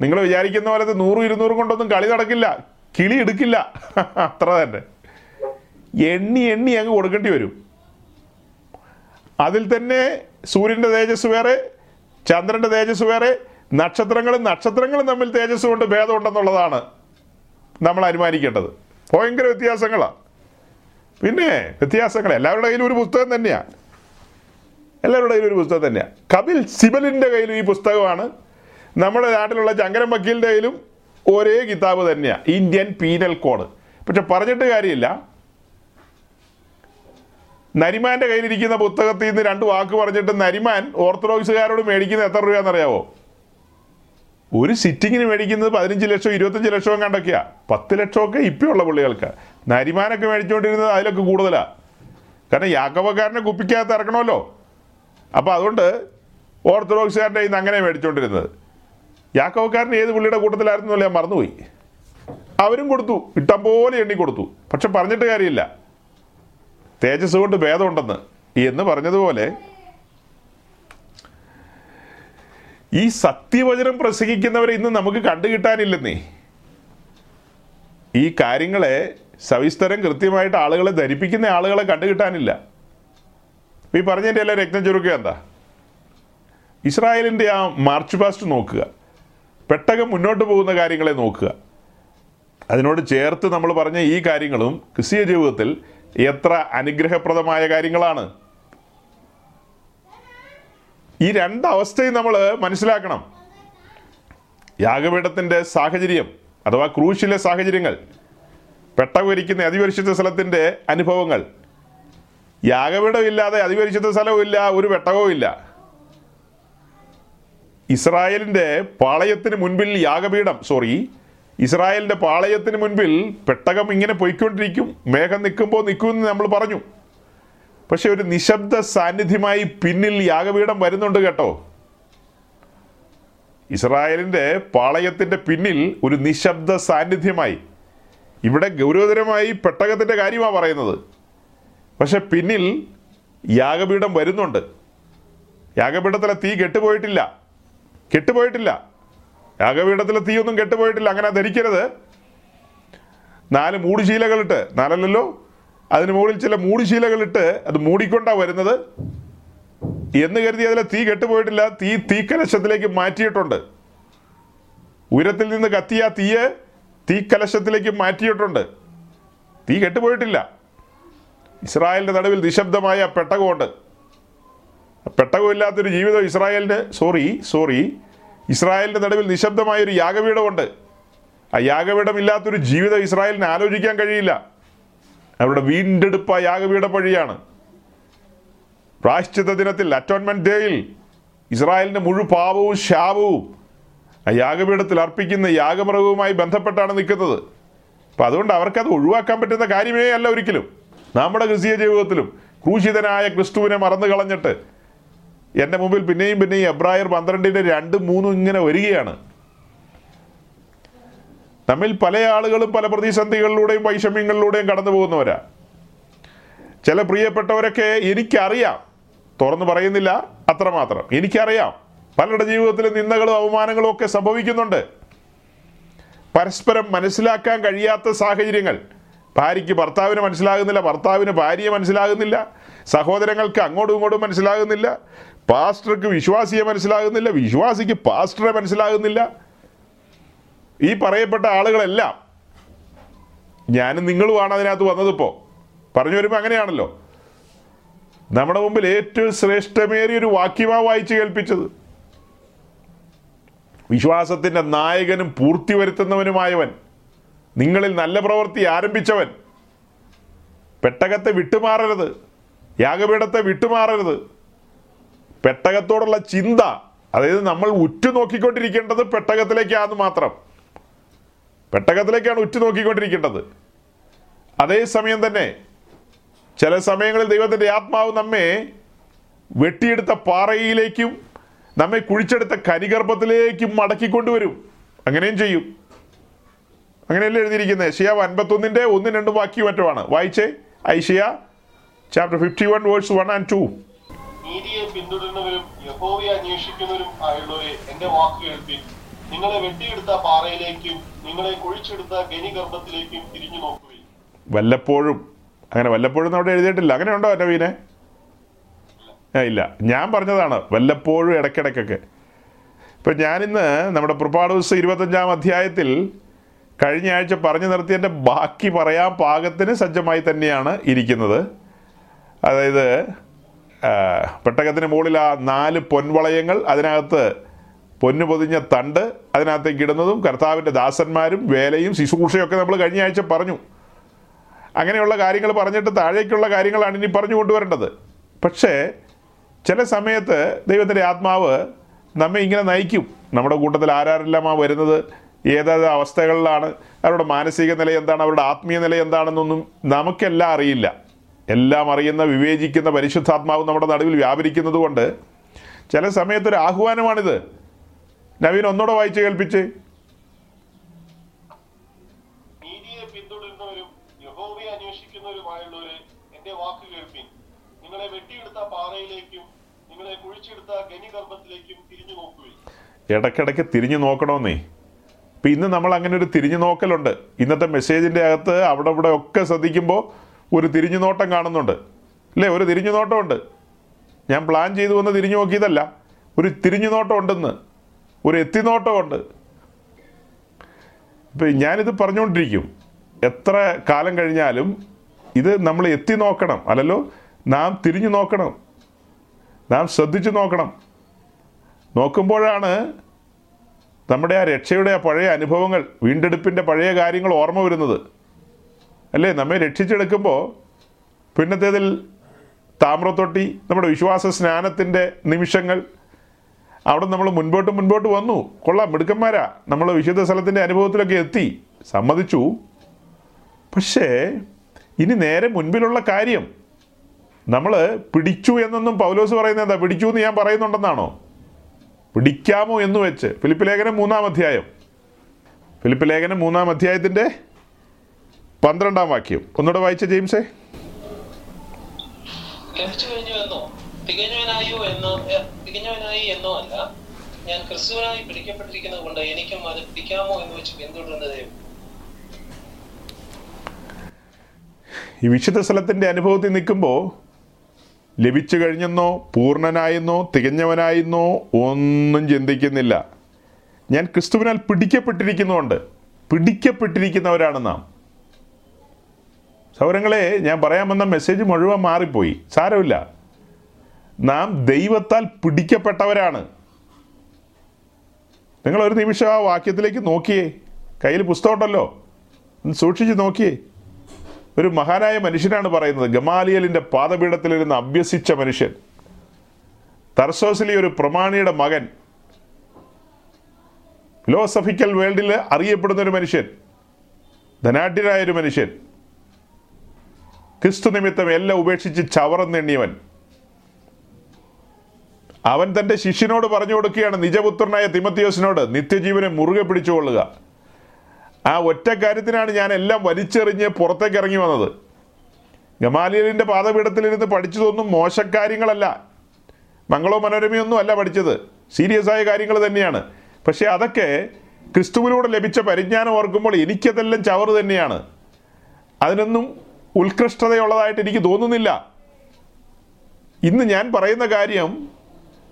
നിങ്ങൾ വിചാരിക്കുന്ന പോലത്തെ നൂറും ഇരുന്നൂറും കൊണ്ടൊന്നും കളി നടക്കില്ല കിളി എടുക്കില്ല. അത്ര തന്നെ. എണ്ണി എണ്ണി അങ്ങ് കൊടുക്കേണ്ടി വരും. അതിൽ തന്നെ സൂര്യന്റെ തേജസ് വേറെ ചന്ദ്രന്റെ തേജസ് വേറെ നക്ഷത്രങ്ങളും നക്ഷത്രങ്ങളും തമ്മിൽ തേജസ് കൊണ്ട് ഭേദമുണ്ടെന്നുള്ളതാണ് നമ്മൾ അനുമാനിക്കേണ്ടത്. ഭയങ്കര വ്യത്യാസങ്ങളാണ് പിന്നെ വ്യത്യാസങ്ങൾ എല്ലാവരുടെ കയ്യിലും ഒരു പുസ്തകം തന്നെയാണ് എല്ലാവരുടെ കയ്യിലും ഒരു പുസ്തകം തന്നെയാണ് കപിൽ സിബലിന്റെ കയ്യിലും ഈ പുസ്തകമാണ്. നമ്മുടെ നാട്ടിലുള്ള ചങ്കരം വക്കീലിന്റെ കയ്യിലും ഒരേ കിതാബ് തന്നെയാണ് ഇന്ത്യൻ പീനൽ കോഡ്. പക്ഷെ പറഞ്ഞിട്ട് കാര്യമില്ല. നരിമാന്റെ കയ്യിലിരിക്കുന്ന പുസ്തകത്തിൽ നിന്ന് രണ്ട് വാക്ക് പറഞ്ഞിട്ട് നരിമാൻ ഓർത്തഡോക്സുകാരോട് മേടിക്കുന്നത് എത്ര രൂപയാണെന്നറിയാവോ? ഒരു സിറ്റിങ്ങിന് മേടിക്കുന്നത് പതിനഞ്ച് ലക്ഷം ഇരുപത്തഞ്ച് ലക്ഷവും കണ്ടൊക്കെയാ. പത്ത് ലക്ഷമൊക്കെ ഇപ്പോഴുള്ള പുള്ളികൾക്ക്. നരിമാനൊക്കെ മേടിച്ചുകൊണ്ടിരുന്നത് അതിലൊക്കെ കൂടുതലാണ് കാരണം യാക്കവക്കാരനെ കുപ്പിക്കകത്ത് ഇറക്കണമല്ലോ. അപ്പോൾ അതുകൊണ്ട് ഓർത്തഡോക്സുകാരന്റെ നിന്ന് അങ്ങനെ മേടിച്ചുകൊണ്ടിരുന്നത്. യാക്കവക്കാരൻ ഏത് പുള്ളിയുടെ കൂട്ടത്തിലായിരുന്നു ഞാൻ മറന്നുപോയി. അവരും കൊടുത്തു. ഇട്ടം പോലെ എണ്ണി കൊടുത്തു. പക്ഷെ പറഞ്ഞിട്ട് കാര്യമില്ല. തേജസ് കൊണ്ട് ഭേദമുണ്ടെന്ന് എന്ന് പറഞ്ഞതുപോലെ ഈ സത്യവചനം പ്രസംഗിക്കുന്നവരെ ഇന്ന് നമുക്ക് കണ്ടുകിട്ടാനില്ലെന്നേ. ഈ കാര്യങ്ങളെ സവിസ്തരം കൃത്യമായിട്ട് ആളുകളെ ധരിപ്പിക്കുന്ന ആളുകളെ കണ്ടുകിട്ടാനില്ല. ഈ പറഞ്ഞതിന്റെ എല്ലാം രക്തം ചുരുക്കുക എന്താ? ഇസ്രായേലിന്റെ ആ മാർച്ച് പാസ്റ്റ് നോക്കുക. പെട്ടകം മുന്നോട്ട് പോകുന്ന കാര്യങ്ങളെ നോക്കുക. അതിനോട് ചേർത്ത് നമ്മൾ പറഞ്ഞ ഈ കാര്യങ്ങളും ക്രിസ്തീയ ജീവിതത്തിൽ എത്ര അനുഗ്രഹപ്രദമായ കാര്യങ്ങളാണ്? ഈ രണ്ടവസ്ഥയും നമ്മൾ മനസ്സിലാക്കണം. യാഗപീഠത്തിന്റെ സാഹചര്യം അഥവാ ക്രൂശിലെ സാഹചര്യങ്ങൾ പെട്ടകുരിക്കുന്ന അതിപരിശുദ്ധ സ്ഥലത്തിന്റെ അനുഭവങ്ങൾ. യാഗപീഠം ഇല്ലാതെ അതിപരിശുദ്ധ സ്ഥലവും ഇല്ല ഒരു പെട്ടകവും ഇല്ല. ഇസ്രായേലിന്റെ പാളയത്തിന് മുൻപിൽ യാഗപീഠം സോറി ഇസ്രായേലിന്റെ പാളയത്തിന് മുൻപിൽ പെട്ടകം ഇങ്ങനെ പൊയ്ക്കൊണ്ടിരിക്കും. മേഘം നിൽക്കുമ്പോൾ നിൽക്കുമെന്ന് നമ്മൾ പറഞ്ഞു. പക്ഷെ ഒരു നിശബ്ദ സാന്നിധ്യമായി പിന്നിൽ യാഗപീഠം വരുന്നുണ്ട് കേട്ടോ. ഇസ്രായേലിന്റെ പാളയത്തിന്റെ പിന്നിൽ ഒരു നിശബ്ദ സാന്നിധ്യമായി. ഇവിടെ ഗൗരവതരമായി പെട്ടകത്തിന്റെ കാര്യമാണ് പറയുന്നത്. പക്ഷെ പിന്നിൽ യാഗപീഠം വരുന്നുണ്ട്. യാഗപീഠത്തിലെ തീ കെട്ടുപോയിട്ടില്ല. കെട്ടുപോയിട്ടില്ല. യാഗപീഠത്തിലെ തീയൊന്നും കെട്ടുപോയിട്ടില്ല. അങ്ങനെ ധരിക്കരുത്. നാല് മൂടിശീലകളിട്ട്. നാലല്ലല്ലോ? അതിന് മുകളിൽ ചില മൂടിശീലകളിട്ട് അത് മൂടിക്കൊണ്ടാണ് വരുന്നത്. എന്ന് കരുതി അതിലെ തീ കെട്ടുപോയിട്ടില്ല. തീ തീക്കലശത്തിലേക്ക് മാറ്റിയിട്ടുണ്ട്. ഉയരത്തിൽ നിന്ന് കത്തിയ തീയെ തീക്കലശത്തിലേക്ക് മാറ്റിയിട്ടുണ്ട്. തീ കെട്ടുപോയിട്ടില്ല. ഇസ്രായേലിന്റെ നടുവിൽ നിശബ്ദമായ പെട്ടകമുണ്ട്. പെട്ടകമില്ലാത്തൊരു ജീവിതം ഇസ്രായേലിന്. Sorry sorry. ഇസ്രായേലിന്റെ നടുവിൽ നിശബ്ദമായ ഒരു യാഗപീഠമുണ്ട്. ആ യാഗപീഠം ഇല്ലാത്തൊരു ജീവിതം ഇസ്രായേലിന് ആലോചിക്കാൻ കഴിയില്ല. അവരുടെ വീണ്ടെടുപ്പ് ആ യാഗപീഠ വഴിയാണ്. പ്രായശ്ചിത്ത ദിനത്തിൽ അറ്റോൺമെന്റ് ഡേയിൽ ഇസ്രായേലിന്റെ മുഴു പാപവും ശാപവും ആ യാഗപീഠത്തിൽ അർപ്പിക്കുന്ന യാഗമൃഗവുമായി ബന്ധപ്പെട്ടാണ് നിൽക്കുന്നത്. അപ്പം അതുകൊണ്ട് അവർക്കത് ഒഴിവാക്കാൻ പറ്റുന്ന കാര്യമേ അല്ല ഒരിക്കലും. നമ്മുടെ ക്രിസ്തീയ ജീവിതത്തിലും ക്രൂശിതനായ ക്രിസ്തുവിനെ മറന്നു കളഞ്ഞിട്ട് എന്റെ മുമ്പിൽ പിന്നെയും പിന്നെയും എബ്രായർ പന്ത്രണ്ടിന്റെ രണ്ടും മൂന്നും ഇങ്ങനെ വരികയാണ്. നമ്മിൽ പല ആളുകളും പല പ്രതിസന്ധികളിലൂടെയും വൈഷമ്യങ്ങളിലൂടെയും കടന്നു പോകുന്നവരാ. ചില പ്രിയപ്പെട്ടവരൊക്കെ എനിക്കറിയാം. തുറന്നു പറയുന്നില്ല അത്രമാത്രം. എനിക്കറിയാം. പലരുടെ ജീവിതത്തിൽ നിന്ദകളും അവമാനങ്ങളും ഒക്കെ സംഭവിക്കുന്നുണ്ട്. പരസ്പരം മനസ്സിലാക്കാൻ കഴിയാത്ത സാഹചര്യങ്ങൾ. ഭാര്യയ്ക്ക് ഭർത്താവിന് മനസ്സിലാകുന്നില്ല ഭർത്താവിന് ഭാര്യയെ മനസ്സിലാകുന്നില്ല സഹോദരങ്ങൾക്ക് അങ്ങോട്ടും ഇങ്ങോട്ടും മനസ്സിലാകുന്നില്ല പാസ്റ്റർക്ക് വിശ്വാസിയെ മനസ്സിലാകുന്നില്ല വിശ്വാസിക്ക് പാസ്റ്ററെ മനസ്സിലാകുന്നില്ല. ഈ പറയപ്പെട്ട ആളുകളെല്ലാം ഞാനും നിങ്ങളുമാണ് അതിനകത്ത് വന്നതിപ്പോൾ പറഞ്ഞു വരുമ്പോൾ അങ്ങനെയാണല്ലോ. നമ്മുടെ മുമ്പിൽ ഏറ്റവും ശ്രേഷ്ഠമേറിയ ഒരു വാക്യമാ വായിച്ചു കേൾപ്പിച്ചത്. വിശ്വാസത്തിന്റെ നായകനും പൂർത്തി വരുത്തുന്നവനുമായവൻ നിങ്ങളിൽ നല്ല പ്രവൃത്തി ആരംഭിച്ചവൻ. പെട്ടകത്തെ വിട്ടുമാറരുത് യാഗപീഠത്തെ വിട്ടുമാറരുത്. പെട്ടകത്തോടുള്ള ചിന്ത അതായത് നമ്മൾ ഉറ്റുനോക്കിക്കൊണ്ടിരിക്കേണ്ടത് പെട്ടകത്തിലേക്കാന്ന് മാത്രം. പെട്ടകത്തിലേക്കാണ് ഉറ്റുനോക്കിക്കൊണ്ടിരിക്കേണ്ടത് അതേസമയം തന്നെ ചില സമയങ്ങളിൽ ദൈവത്തിന്റെ ആത്മാവ് നമ്മെ വെട്ടിയെടുത്ത പാറയിലേക്കും നമ്മെ കുഴിച്ചെടുത്ത കരിഗർഭത്തിലേക്കും മടക്കിക്കൊണ്ടുവരും. അങ്ങനെയും ചെയ്യും. അങ്ങനെയല്ലേ എഴുതിയിരിക്കുന്നത് ഷിയാവ് അൻപത്തൊന്നിന്റെ ഒന്നും രണ്ടും വാക്യം മറ്റുമാണ്. വായിച്ചേ. Isaiah chapter fifty one verse one and two നീതിയെ പിന്തുടരുന്നവരും യഹോവയെ അന്വേഷിക്കുന്നവരും ആയുള്ളവരെ എന്റെ വാക്ക് കേൾപ്പിൻ നിങ്ങളെ വെട്ടിയെടുത്ത പാറയിലേക്കും നിങ്ങളെ കുഴിച്ചെടുത്ത ഗനിഗർഭത്തിലേക്കും തിരിഞ്ഞു നോക്കുവിൻ. വല്ലപ്പോഴും. അങ്ങനെ വല്ലപ്പോഴും അവിടെ എഴുതിയിട്ടില്ല. അങ്ങനെ ഉണ്ടോ നവീനെ ഇല്ല. ഞാൻ പറഞ്ഞതാണ് വല്ലപ്പോഴും ഇടയ്ക്കിടയ്ക്കൊക്കെ. ഇപ്പം ഞാനിന്ന് നമ്മുടെ പുറപ്പാട് ദിവസം ഇരുപത്തഞ്ചാം അധ്യായത്തിൽ കഴിഞ്ഞ ആഴ്ച പറഞ്ഞു നിർത്തിയതിന്റെ ബാക്കി പറയാൻ പാകത്തിന് സജ്ജമായി തന്നെയാണ് ഇരിക്കുന്നത്. അതായത് പെട്ടകത്തിന് മുകളിൽ ആ നാല് പൊൻവളയങ്ങൾ അതിനകത്ത് പൊന്നു പൊതിഞ്ഞ തണ്ട് അതിനകത്തേക്ക് ഇടുന്നതും കർത്താവിന്റെ ദാസന്മാരും വേലയും ശുശ്രൂഷയൊക്കെ നമ്മൾ കഴിഞ്ഞ ആഴ്ച പറഞ്ഞു. അങ്ങനെയുള്ള കാര്യങ്ങൾ പറഞ്ഞിട്ട് താഴേക്കുള്ള കാര്യങ്ങളാണ് ഇനി പറഞ്ഞു കൊണ്ടുവരേണ്ടത്. പക്ഷേ ചില സമയത്ത് ദൈവത്തിന്റെ ആത്മാവ് നമ്മെ ഇങ്ങനെ നയിക്കും. നമ്മുടെ കൂട്ടത്തിൽ ആരാരെല്ലാമാ വരുന്നത്? ഏതേത് അവസ്ഥകളിലാണ്? അവരുടെ മാനസിക നില എന്താണ്? അവരുടെ ആത്മീയ നില എന്താണെന്നൊന്നും നമുക്കെല്ലാം അറിയില്ല. എല്ലാം അറിയുന്ന വിവേചിക്കുന്ന പരിശുദ്ധാത്മാവ് നമ്മുടെ നടുവിൽ വ്യാപരിക്കുന്നത് കൊണ്ട് ചില സമയത്തൊരു ആഹ്വാനമാണിത്. നവീൻ ഒന്നുകൂടെ വായിച്ച് കേൾപ്പിച്ച്. ഇടക്കിടക്ക് ഇടയ്ക്കിടയ്ക്ക് തിരിഞ്ഞു നോക്കണമെന്നേ ഇപ്പം ഇന്ന് നമ്മൾ അങ്ങനെ ഒരു തിരിഞ്ഞു നോക്കലുണ്ട്. ഇന്നത്തെ മെസ്സേജിന്റെ അകത്ത് അവിടെ ഇവിടെ ഒക്കെ ശ്രദ്ധിക്കുമ്പോൾ ഒരു തിരിഞ്ഞു നോട്ടം കാണുന്നുണ്ട്. അല്ലേ? ഒരു തിരിഞ്ഞു നോട്ടമുണ്ട്. ഞാൻ പ്ലാൻ ചെയ്തു വന്ന് തിരിഞ്ഞു നോക്കിയതല്ല. ഒരു തിരിഞ്ഞു നോട്ടം ഉണ്ടെന്ന് ഒരു എത്തിനോട്ടമുണ്ട് ഇപ്പം ഞാനിത് പറഞ്ഞുകൊണ്ടിരിക്കും. എത്ര കാലം കഴിഞ്ഞാലും ഇത് നമ്മൾ എത്തി നോക്കണം. അല്ലല്ലോ? നാം തിരിഞ്ഞു നോക്കണം. നാം ശ്രദ്ധിച്ചു നോക്കണം. നോക്കുമ്പോഴാണ് നമ്മുടെ ആ രക്ഷയുടെ ആ പഴയ അനുഭവങ്ങൾ വീണ്ടെടുപ്പിന്റെ പഴയ കാര്യങ്ങൾ ഓർമ്മ വരുന്നത്. അല്ലേ? നമ്മെ രക്ഷിച്ചെടുക്കുമ്പോൾ പിന്നത്തേതിൽ താമ്രത്തൊട്ടി നമ്മുടെ വിശ്വാസ സ്നാനത്തിന്റെ നിമിഷങ്ങൾ. അവിടെ നമ്മൾ മുൻപോട്ട് മുൻപോട്ട് വന്നു. കൊള്ളാം മിടുക്കന്മാരാ. നമ്മൾ വിശുദ്ധ സ്ഥലത്തിന്റെ അനുഭവത്തിലൊക്കെ എത്തി. സമ്മതിച്ചു. പക്ഷേ ഇനി നേരെ മുൻപിലുള്ള കാര്യം. നമ്മൾ പിടിച്ചു എന്നൊന്നും പൗലോസ് പറയുന്നത് എന്താ? പിടിച്ചു എന്ന് ഞാൻ പറയുന്നുണ്ടെന്നാണോ? പിടിക്കാമോ എന്ന് വെച്ച്. ഫിലിപ്പ് ലേഖനം മൂന്നാം അധ്യായം. ഫിലിപ്പ് ലേഖനം മൂന്നാം അധ്യായത്തിന്റെ പന്ത്രണ്ടാം വാക്യം. ഒന്നുകൂടെ വായിച്ച ജെയിംസേ. ഞാൻ ക്രിസ്തുവിനായി പിടിക്കപ്പെട്ടിരിക്കുന്നത് കൊണ്ട് എനിക്കും അത് പിടിക്കാമോ എന്ന് വെച്ച് പിന്തുടരുന്നതേ ഈ വിശുദ്ധ സ്ഥലത്തിന്റെ അനുഭവത്തിൽ നിൽക്കുമ്പോൾ ലഭിച്ചു കഴിഞ്ഞെന്നോ പൂർണനായെന്നോ തികഞ്ഞവനായെന്നോ ഒന്നും ചിന്തിക്കുന്നില്ല. ഞാൻ ക്രിസ്തുവിനാൽ പിടിക്കപ്പെട്ടിരിക്കുന്നുണ്ട് പിടിക്കപ്പെട്ടിരിക്കുന്നവരാണ് നാം. സൗരങ്ങളെ ഞാൻ പറയാൻ വന്ന മെസ്സേജ് മുഴുവൻ മാറിപ്പോയി. സാരമില്ല. നാം ദൈവത്താൽ പിടിക്കപ്പെട്ടവരാണ്. നിങ്ങൾ ഒരു നിമിഷം ആ വാക്യത്തിലേക്ക് നോക്കിയേ. കയ്യിൽ പുസ്തകമുണ്ടല്ലോ. സൂക്ഷിച്ച് നോക്കിയേ. ഒരു മഹാനായ മനുഷ്യനാണ് പറയുന്നത്. ഗമാലിയലിന്റെ പാദപീഠത്തിലിരുന്ന് അഭ്യസിച്ച മനുഷ്യൻ. തർസോസിലെ ഒരു പ്രമാണിയുടെ മകൻ. ഫിലോസഫിക്കൽ വേൾഡിൽ അറിയപ്പെടുന്ന ഒരു മനുഷ്യൻ. ധനാഢ്യനായ ഒരു മനുഷ്യൻ. ക്രിസ്തു നിമിത്തം എല്ലാം ഉപേക്ഷിച്ച് ചവറന്നെണ്ണിയവൻ അവൻ തന്റെ ശിഷ്യനോട് പറഞ്ഞു കൊടുക്കുകയാണ് നിജപുത്രനായ തിമത്തിയോസിനോട് നിത്യജീവനെ മുറുകെ പിടിച്ചുകൊള്ളുക. ആ ഒറ്റ കാര്യത്തിനാണ് ഞാൻ എല്ലാം വലിച്ചെറിഞ്ഞ് പുറത്തേക്ക് ഇറങ്ങി വന്നത്. ഗമാലിയലിന്റെ പാദപീഠത്തിലിരുന്ന് പഠിച്ചതൊന്നും മോശക്കാര്യങ്ങളല്ല. മംഗളോ മനോരമയൊന്നും അല്ല പഠിച്ചത്. സീരിയസ് ആയ കാര്യങ്ങൾ തന്നെയാണ്. പക്ഷേ അതൊക്കെ ക്രിസ്തുവിലൂടെ ലഭിച്ച പരിജ്ഞാനം ഓർക്കുമ്പോൾ എനിക്കതെല്ലാം ചവറ് തന്നെയാണ്. അതിനൊന്നും ഉത്കൃഷ്ടതയുള്ളതായിട്ട് എനിക്ക് തോന്നുന്നില്ല. ഇന്ന് ഞാൻ പറയുന്ന കാര്യം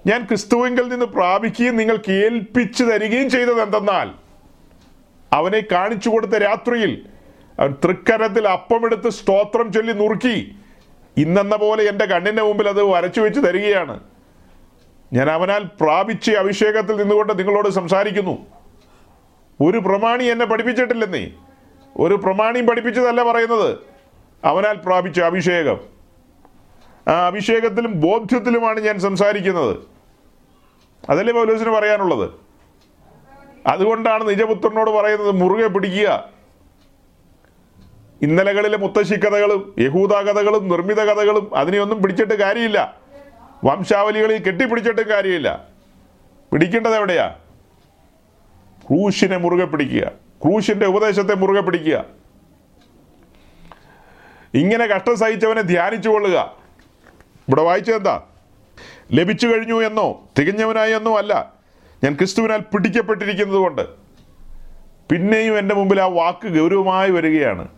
ഞാൻ ക്രിസ്തുവിങ്കിൽ നിന്ന് പ്രാപിക്കുകയും നിങ്ങൾ കേൾപ്പിച്ചു തരികയും ചെയ്തത് എന്തെന്നാൽ അവനെ കാണിച്ചു കൊടുത്ത രാത്രിയിൽ അവൻ തൃക്കരത്തിൽ അപ്പമെടുത്ത് സ്തോത്രം ചൊല്ലി നുറുക്കി ഇന്നെന്ന പോലെ എന്റെ കണ്ണിന്റെ മുമ്പിൽ അത് വരച്ചു വെച്ച് തരികയാണ്. ഞാൻ അവനാൽ പ്രാപിച്ച അഭിഷേകത്തിൽ നിന്നുകൊണ്ട് നിങ്ങളോട് സംസാരിക്കുന്നു. ഒരു പ്രമാണി എന്നെ പഠിപ്പിച്ചിട്ടില്ലെന്നേ. ഒരു പ്രമാണിയും പഠിപ്പിച്ചതല്ല പറയുന്നത്. അവനാൽ പ്രാപിച്ച അഭിഷേകം. ആ അഭിഷേകത്തിലും ബോധ്യത്തിലുമാണ് ഞാൻ സംസാരിക്കുന്നത്. അതല്ലേ പൗലോസിന് പറയാനുള്ളത്? അതുകൊണ്ടാണ് നിജപുത്രനോട് പറയുന്നത് മുറുകെ പിടിക്കുക. ഇന്നലകളിലെ മുത്തശ്ശി കഥകളും യഹൂദ കഥകളും നിർമ്മിത കഥകളും അതിനെയൊന്നും പിടിച്ചിട്ട് കാര്യമില്ല. വംശാവലികളിൽ കെട്ടിപ്പിടിച്ചിട്ടും കാര്യമില്ല. പിടിക്കേണ്ടത് എവിടെയാ? ക്രൂശിനെ മുറുകെ പിടിക്കുക. ക്രൂശിന്റെ ഉപദേശത്തെ മുറുകെ പിടിക്കുക. ഇങ്ങനെ കഷ്ടം സഹിച്ചവനെ ധ്യാനിച്ചു കൊള്ളുക. ഇവിടെ വായിച്ചതെന്താ ലഭിച്ചു കഴിഞ്ഞു എന്നോ തികഞ്ഞവനായി എന്നോ അല്ല. ഞാൻ ക്രിസ്തുവിനാൽ പിടിക്കപ്പെട്ടിരിക്കുന്നത് കൊണ്ട്. പിന്നെയും എന്റെ മുമ്പിൽ ആ വാക്ക് ഗൗരവമായി വരികയാണ്.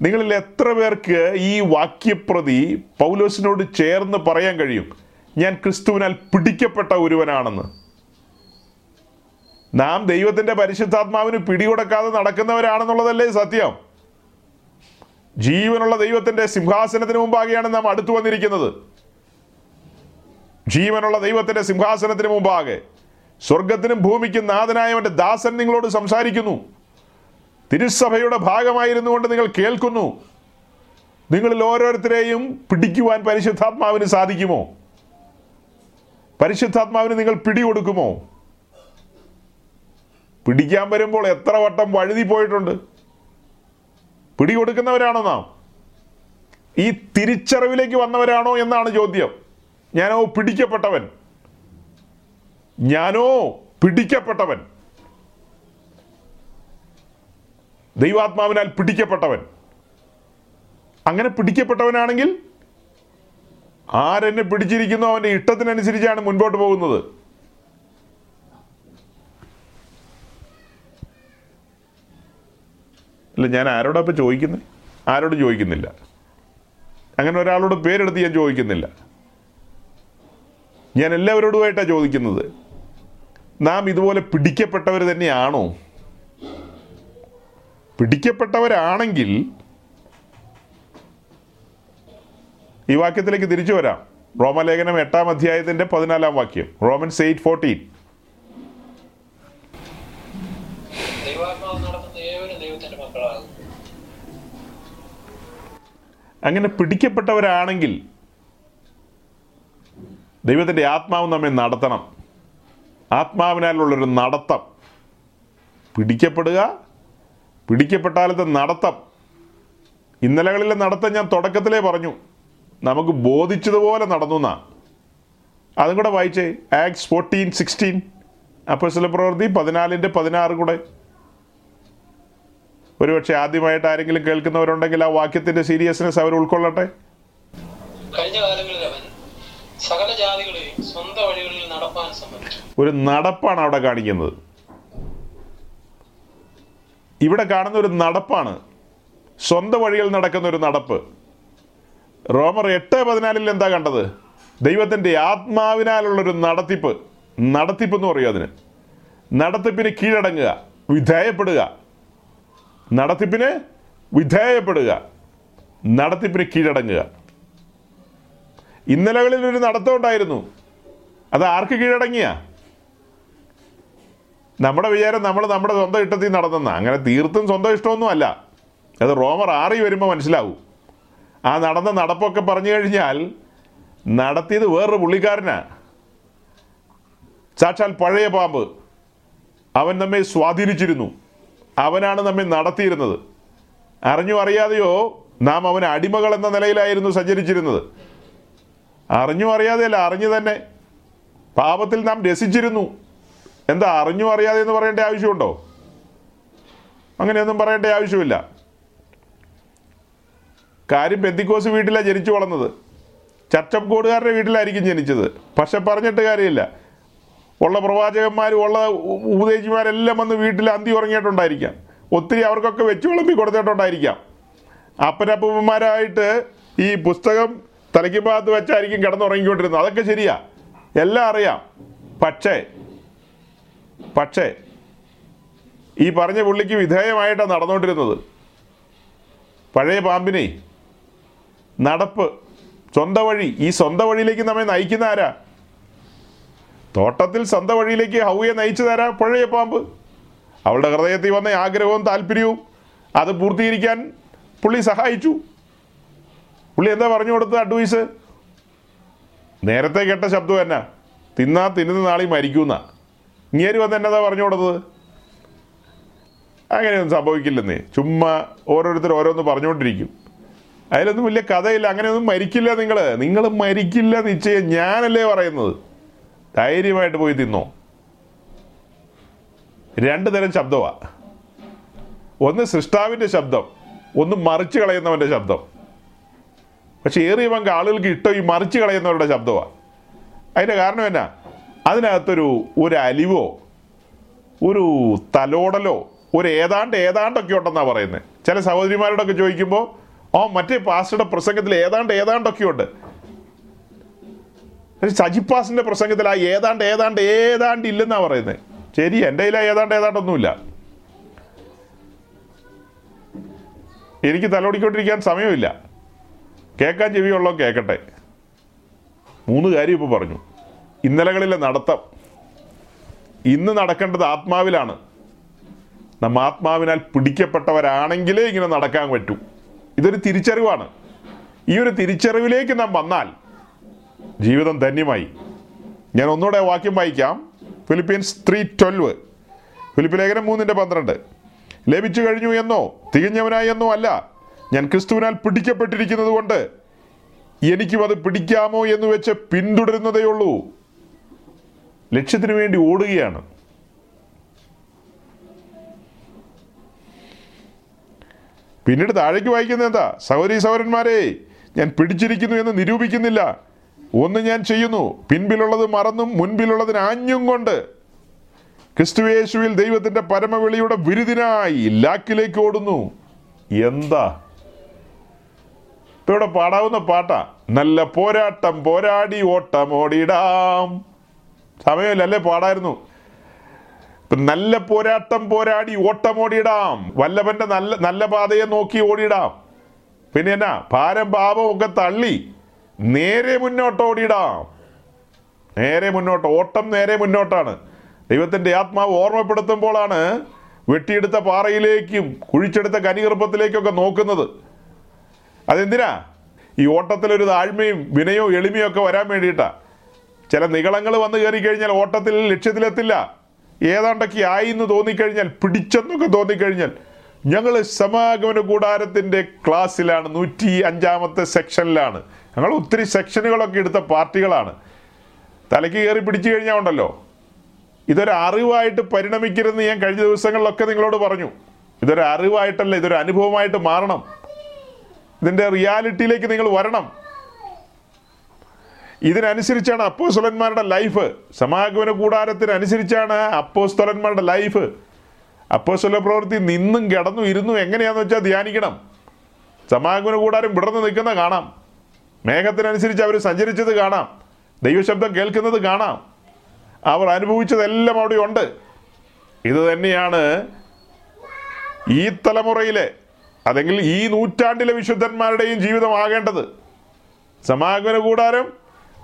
നിങ്ങളിൽ എത്ര പേർക്ക് ഈ വാക്യപ്രതി പൗലോസിനോട് ചേർന്ന് പറയാൻ കഴിയും? ഞാൻ ക്രിസ്തുവിനാൽ പിടിക്കപ്പെട്ട ഒരുവനാണെന്ന്. നാം ദൈവത്തിന്റെ പരിശുദ്ധാത്മാവിന് പിടികൊടുക്കാതെ നടക്കുന്നവരാണെന്നുള്ളതല്ലേ സത്യം? ജീവനുള്ള ദൈവത്തിന്റെ സിംഹാസനത്തിന് മുമ്പാകെയാണ് നാം അടുത്തു വന്നിരിക്കുന്നത്. ജീവനുള്ള ദൈവത്തിന്റെ സിംഹാസനത്തിന് മുമ്പാകെ. സ്വർഗത്തിനും ഭൂമിക്കും നാഥനായവന്റെ ദാസൻ നിങ്ങളോട് സംസാരിക്കുന്നു. തിരുസഭയുടെ ഭാഗമായിരുന്നു കൊണ്ട് നിങ്ങൾ കേൾക്കുന്നു. നിങ്ങളിൽ ഓരോരുത്തരെയും പിടിക്കുവാൻ പരിശുദ്ധാത്മാവിന് സാധിക്കുമോ? പരിശുദ്ധാത്മാവിന് നിങ്ങൾ പിടികൊടുക്കുമോ? പിടിക്കാൻ വരുമ്പോൾ എത്ര വട്ടം വഴുതി പോയിട്ടുണ്ട്. പിടികൊടുക്കുന്നവരാണോ നാം? ഈ തിരിച്ചറിവിലേക്ക് വന്നവരാണോ എന്നാണ് ചോദ്യം. ഞാനോ പിടിക്കപ്പെട്ടവൻ. ഞാനോ പിടിക്കപ്പെട്ടവൻ. ദൈവാത്മാവിനാൽ പിടിക്കപ്പെട്ടവൻ. അങ്ങനെ പിടിക്കപ്പെട്ടവനാണെങ്കിൽ ആരെന്നെ പിടിച്ചിരിക്കുന്നു അവന്റെ ഇഷ്ടത്തിനനുസരിച്ചാണ് മുൻപോട്ട് പോകുന്നത്. അല്ല ഞാൻ ആരോടാ ഇപ്പോൾ ചോദിക്കുന്നത് ആരോടും ചോദിക്കുന്നില്ല. അങ്ങനെ ഒരാളോട് പേരെടുത്ത് ഞാൻ ചോദിക്കുന്നില്ല. ഞാൻ എല്ലാവരോടുമായിട്ടാണ് ചോദിക്കുന്നത്. നാം ഇതുപോലെ പിടിക്കപ്പെട്ടവർ തന്നെയാണോ? പിടിക്കപ്പെട്ടവരാണെങ്കിൽ ഈ വാക്യത്തിലേക്ക് തിരിച്ചു വരാം. റോമലേഖനം എട്ടാം അധ്യായത്തിന്റെ പതിനാലാം വാക്യം. റോമൻസ് എയ്റ്റ് ഫോർട്ടീൻ ദൈവാത്മാവ് നടത്തുന്ന ഏവരും ദൈവത്തിന്റെ മക്കളാകും അങ്ങനെ പിടിക്കപ്പെട്ടവരാണെങ്കിൽ ദൈവത്തിന്റെ ആത്മാവ് നമ്മെ നടത്തണം. ആത്മാവിനാലുള്ളൊരു നടത്തം. പിടിക്കപ്പെടുക പിടിക്കപ്പെട്ടാലത്തെ നടത്തം. ഇന്നലകളിലെ നടത്തം ഞാൻ തുടക്കത്തിലേ പറഞ്ഞു. നമുക്ക് ബോധിച്ചതുപോലെ നടന്നു എന്നാ. അതും കൂടെ വായിച്ചേ. ആക്സ് ഫോർട്ടീൻ സിക്സ്റ്റീൻ അപ്പോൾ ചില പ്രവൃത്തി പതിനാലിന്റെ പതിനാറ് കൂടെ. ഒരുപക്ഷെ ആദ്യമായിട്ട് ആരെങ്കിലും കേൾക്കുന്നവരുണ്ടെങ്കിൽ ആ വാക്യത്തിന്റെ സീരിയസ്നെസ് അവർ ഉൾക്കൊള്ളട്ടെ? കഴിഞ്ഞ കാലങ്ങളിൽ അവൻ സകല ജാതികളെയും സ്വന്തം വഴികളിൽ നടപ്പാൻ സമ്മതിച്ചു. ഒരു നടപ്പാണ് അവിടെ കാണിക്കുന്നത്. ഇവിടെ കാണുന്ന ഒരു നടപ്പാണ്. സ്വന്തം വഴിയിൽ നടക്കുന്ന ഒരു നടപ്പ്. റോമർ എട്ട് പതിനാലിൽ എന്താ കണ്ടത്? ദൈവത്തിന്റെ ആത്മാവിനാലുള്ളൊരു നടത്തിപ്പ്. നടത്തിപ്പ് എന്ന് പറയും അതിന്. നടത്തിപ്പിന് കീഴടങ്ങുക വിധേയപ്പെടുക. നടത്തിപ്പിന് വിധേയപ്പെടുക നടത്തിപ്പിന് കീഴടങ്ങുക. ഇന്നലകളിൽ ഒരു നടത്തം ഉണ്ടായിരുന്നു. അത് ആർക്ക് കീഴടങ്ങിയ? നമ്മുടെ വിചാരം നമ്മൾ നമ്മുടെ സ്വന്തം ഇഷ്ടത്തിൽ നടന്നെന്ന. അങ്ങനെ തീർത്തും സ്വന്തം ഇഷ്ടമൊന്നും അല്ല. അത് റോമർ ആറി വരുമ്പോൾ മനസ്സിലാവും. ആ നടന്ന നടപ്പൊക്കെ പറഞ്ഞു കഴിഞ്ഞാൽ നടത്തിയത് വേറൊരു പുള്ളിക്കാരനാ. സാക്ഷാൽ പഴയ പാമ്പ്. അവൻ നമ്മെ സ്വാധീനിച്ചിരുന്നു. അവനാണ് നമ്മെ നടത്തിയിരുന്നത്. അറിഞ്ഞോ അറിയാതെയോ നാം അവൻ അടിമകൾ എന്ന നിലയിലായിരുന്നു സഞ്ചരിച്ചിരുന്നത്. അറിഞ്ഞോ അറിയാതെയല്ല അറിഞ്ഞു തന്നെ. പാപത്തിൽ നാം രസിച്ചിരുന്നു. എന്താ അറിഞ്ഞോ അറിയാതെ എന്ന് പറയേണ്ട ആവശ്യമുണ്ടോ? അങ്ങനെയൊന്നും പറയേണ്ട ആവശ്യമില്ല. കാര്യം പെന്തിക്കോസ് വീട്ടിലാണ് ജനിച്ചു വളർന്നത്. ചർച്ചപ്പ് കൂടുകാരുടെ വീട്ടിലായിരിക്കും ജനിച്ചത്. പക്ഷെ പറഞ്ഞിട്ട് കാര്യമില്ല. ഉള്ള പ്രവാചകന്മാരും ഉള്ള ഉപദേശിമാരെല്ലാം വന്ന് വീട്ടിൽ അന്തി ഉറങ്ങിയിട്ടുണ്ടായിരിക്കാം. ഒത്തിരി അവർക്കൊക്കെ വെച്ച് വിളമ്പി കൊടുത്തിട്ടുണ്ടായിരിക്കാം. അപ്പനപ്പന്മാരായിട്ട് ഈ പുസ്തകം തലയ്ക്ക് ഭാഗത്ത് വെച്ചായിരിക്കും കിടന്നുറങ്ങിക്കൊണ്ടിരുന്നത്. അതൊക്കെ ശരിയാ. എല്ലാം അറിയാം. പക്ഷേ പക്ഷേ ഈ പറഞ്ഞ പുള്ളിക്ക് വിധേയമായിട്ടാണ് നടന്നുകൊണ്ടിരുന്നത് പഴയ പാമ്പിനെ നടപ്പ് സ്വന്തം വഴി ഈ സ്വന്തം വഴിയിലേക്ക് നമ്മെ നയിക്കുന്ന ആരാ? തോട്ടത്തിൽ സ്വന്തം വഴിയിലേക്ക് ഹൗയെ നയിച്ചു തരാ പഴയ പാമ്പ്. അവളുടെ ഹൃദയത്തിൽ വന്ന ആഗ്രഹവും താല്പര്യവും അത് പൂർത്തീകരിക്കാൻ പുള്ളി സഹായിച്ചു. പുള്ളി എന്താ പറഞ്ഞു കൊടുത്തത് അഡ്വൈസ് നേരത്തെ കേട്ട ശബ്ദം എന്നാ തിന്നാ തിന്നുന്ന നാളി മരിക്കുന്ന. ഇങ്ങേര് വന്ന് എന്നതാ പറഞ്ഞു കൊടുത്തത്? അങ്ങനെയൊന്നും സംഭവിക്കില്ലെന്നേ. ചുമ്മാ ഓരോരുത്തർ ഓരോന്ന് പറഞ്ഞുകൊണ്ടിരിക്കും. അതിലൊന്നും വലിയ കഥയില്ല. അങ്ങനെയൊന്നും മരിക്കില്ല നിങ്ങൾ നിങ്ങൾ മരിക്കില്ല നിശ്ചയം. ഞാനല്ലേ പറയുന്നത്. ധൈര്യമായിട്ട് പോയി തിന്നോ. രണ്ട് തരം ശബ്ദമാണ് ഒന്ന് സൃഷ്ടാവിന്റെ ശബ്ദം ഒന്ന് മറിച്ച് കളയുന്നവന്റെ ശബ്ദം. പക്ഷെ ഏറിയ പങ്ക് ആളുകൾക്ക് ഇഷ്ടം ഈ മറിച്ച് കളയുന്നവരുടെ ശബ്ദമാണ് അതിന്റെ കാരണം എന്നാ? അതിനകത്തൊരു ഒരു അലിവോ ഒരു തലോടലോ ഒരു ഏതാണ്ട് ഏതാണ്ടൊക്കെ ഉണ്ടെന്നാണ് പറയുന്നത് ചില സഹോദരിമാരോടൊക്കെ ചോദിക്കുമ്പോൾ ഓ മറ്റേ പാസ്റ്ററുടെ പ്രസംഗത്തിൽ ഏതാണ്ട് ഏതാണ്ടൊക്കെ ഉണ്ട് സജിപ്പാസിന്റെ പ്രസംഗത്തിൽ ആ ഏതാണ്ട് ഏതാണ്ട് ഏതാണ്ട് ഇല്ലെന്നാ പറയുന്നത് ശരി എന്റെ കയ്യിൽ ഏതാണ്ട് ഏതാണ്ടൊന്നുമില്ല. എനിക്ക് തലോടിക്കൊണ്ടിരിക്കാൻ സമയമില്ല. കേൾക്കാൻ ചെവിയുള്ളോ കേൾക്കട്ടെ. മൂന്ന് കാര്യം ഇപ്പോൾ പറഞ്ഞു. ഇന്നലകളിലെ നടത്തം. ഇന്ന് നടക്കേണ്ടത് ആത്മാവിലാണ്. നമ്മ ആത്മാവിനാൽ പിടിക്കപ്പെട്ടവരാണെങ്കിലേ ഇങ്ങനെ നടക്കാൻ പറ്റൂ. ഇതൊരു തിരിച്ചറിവാണ്. ഈ ഒരു തിരിച്ചറിവിലേക്ക് നാം വന്നാൽ ജീവിതം ധന്യമായി. ഞാൻ ഒന്നുകൂടെ വാക്യം വായിക്കാം. ഫിലിപ്പീൻസ് ത്രീ ട്വൽവ് ഫിലിപ്പ് ലേഖനം മൂന്നിന്റെ പന്ത്രണ്ട്. ലഭിച്ചു കഴിഞ്ഞു എന്നോ തികഞ്ഞവനായി എന്നോ അല്ല. ഞാൻ ക്രിസ്തുവിനാൽ പിടിക്കപ്പെട്ടിരിക്കുന്നത് കൊണ്ട് എനിക്കും അത് പിടിക്കാമോ എന്ന് വെച്ച് പിന്തുടരുന്നതേ ഉള്ളൂ. ലക്ഷ്യത്തിന് വേണ്ടി ഓടുകയാണ്. പിന്നീട് താഴേക്ക് വായിക്കുന്നത് എന്താ? സഹോദരി സഹോദരന്മാരെ ഞാൻ പിടിച്ചിരിക്കുന്നു എന്ന് നിരൂപിക്കുന്നില്ല. ഒന്ന് ഞാൻ ചെയ്യുന്നു. പിൻപിലുള്ളത് മറന്നും മുൻപിലുള്ളതിന് ആഞ്ഞും കൊണ്ട്. ക്രിസ്തുവേശുവിൽ ദൈവത്തിന്റെ പരമവിളിയുടെ വിരുദിനായി ലാക്കിലേക്ക് ഓടുന്നു. എന്താ? ഇവിടെ പാടാവുന്ന പാട്ടാ. നല്ല പോരാട്ടം പോരാടി ഓട്ടം ഓടിടാം. സമയമില്ലല്ലേ പാടായിരുന്നു. ഇപ്പൊ നല്ല പോരാട്ടം പോരാടി ഓട്ടം ഓടിയിടാം വല്ലവന്റെ നല്ല നല്ല പാതയെ നോക്കി ഓടിയിടാം പിന്നെ എന്നാ? ഭാരം പാപം ഒക്കെ തള്ളി. നേരെ മുന്നോട്ട് ഓടിയിടാം. നേരെ മുന്നോട്ട് ഓട്ടം നേരെ മുന്നോട്ടാണ്. ദൈവത്തിന്റെ ആത്മാവ് ഓർമ്മപ്പെടുത്തുമ്പോഴാണ് വെട്ടിയെടുത്ത പാറയിലേക്കും കുഴിച്ചെടുത്ത കനികർപ്പത്തിലേക്കൊക്കെ നോക്കുന്നത്. അതെന്തിനാ? ഈ ഓട്ടത്തിലൊരു താഴ്മയും വിനയവും എളിമയും ഒക്കെ വരാൻ വേണ്ടിയിട്ടാണ് ചില നികളങ്ങൾ വന്നു കയറി കഴിഞ്ഞാൽ ഓട്ടത്തിൽ ലക്ഷ്യത്തിലെത്തില്ല. ഏതാണ്ടൊക്കെ ആയി എന്ന് തോന്നിക്കഴിഞ്ഞാൽ പിടിച്ചെന്നൊക്കെ തോന്നിക്കഴിഞ്ഞാൽ ഞങ്ങൾ സമാഗമന കൂടാരത്തിന്റെ ക്ലാസ്സിലാണ് നൂറ്റി അഞ്ചാമത്തെ സെക്ഷനിലാണ്. ഞങ്ങൾ ഒത്തിരി സെക്ഷനുകളൊക്കെ എടുത്ത പാർട്ടികളാണ്. തലയ്ക്ക് കയറി പിടിച്ചു കഴിഞ്ഞാൽ ഉണ്ടല്ലോ. ഇതൊരു അറിവായിട്ട് പരിണമിക്കരുതെന്ന് ഞാൻ കഴിഞ്ഞ ദിവസങ്ങളിലൊക്കെ നിങ്ങളോട് പറഞ്ഞു. ഇതൊരു അറിവായിട്ടല്ല ഇതൊരു അനുഭവമായിട്ട് മാറണം. ഇതിന്റെ റിയാലിറ്റിയിലേക്ക് നിങ്ങൾ വരണം. ഇതിനനുസരിച്ചാണ് അപ്പോസ്തലന്മാരുടെ ലൈഫ്. സമാഗമന കൂടാരത്തിനനുസരിച്ചാണ് അപ്പോസ്തലന്മാരുടെ ലൈഫ്. അപ്പോസ്തല പ്രവൃത്തി നിന്നും കിടന്നു ഇരുന്നു എങ്ങനെയാണെന്ന് വെച്ചാൽ ധ്യാനിക്കണം. സമാഗമന കൂടാരം വിടർന്ന് നിൽക്കുന്ന കാണാം. മേഘത്തിനനുസരിച്ച് അവർ സഞ്ചരിച്ചത് കാണാം. ദൈവശബ്ദം കേൾക്കുന്നത് കാണാം. അവർ അനുഭവിച്ചതെല്ലാം അവിടെ ഉണ്ട്. ഇത് തന്നെയാണ് ഈ തലമുറയിലെ അല്ലെങ്കിൽ ഈ നൂറ്റാണ്ടിലെ വിശുദ്ധന്മാരുടെയും ജീവിതമാകേണ്ടത്. സമാഗമന കൂടാരം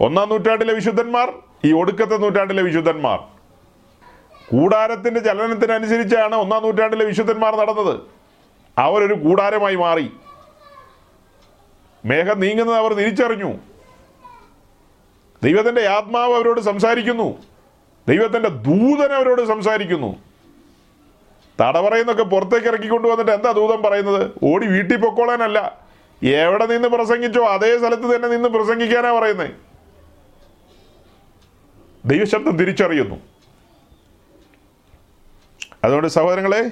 ഒന്നാം നൂറ്റാണ്ടിലെ വിശുദ്ധന്മാർ ഈ ഒടുക്കത്തെ നൂറ്റാണ്ടിലെ വിശുദ്ധന്മാർ. കൂടാരത്തിന്റെ ചലനത്തിനനുസരിച്ചാണ് ഒന്നാം നൂറ്റാണ്ടിലെ വിശുദ്ധന്മാർ നടന്നത്. അവരൊരു കൂടാരമായി മാറി. മേഘം നീങ്ങുന്നത് അവർ തിരിച്ചറിഞ്ഞു. ദൈവത്തിന്റെ ആത്മാവ് അവരോട് സംസാരിക്കുന്നു. ദൈവത്തിന്റെ ദൂതൻ അവരോട് സംസാരിക്കുന്നു. തടവറയെന്നൊക്കെ പുറത്തേക്ക് ഇറക്കിക്കൊണ്ട് വന്നിട്ട് എന്താ ദൂതൻ പറയുന്നത്? ഓടി വീട്ടിൽ പൊക്കോളാനല്ല. എവിടെ നിന്ന് പ്രസംഗിച്ചോ അതേ സ്ഥലത്ത് തന്നെ നിന്ന് പ്രസംഗിക്കാനാ പറയുന്നത് ദൈവശബ്ദം തിരിച്ചറിയുന്നു. അതുകൊണ്ട് സഹോദരങ്ങളെ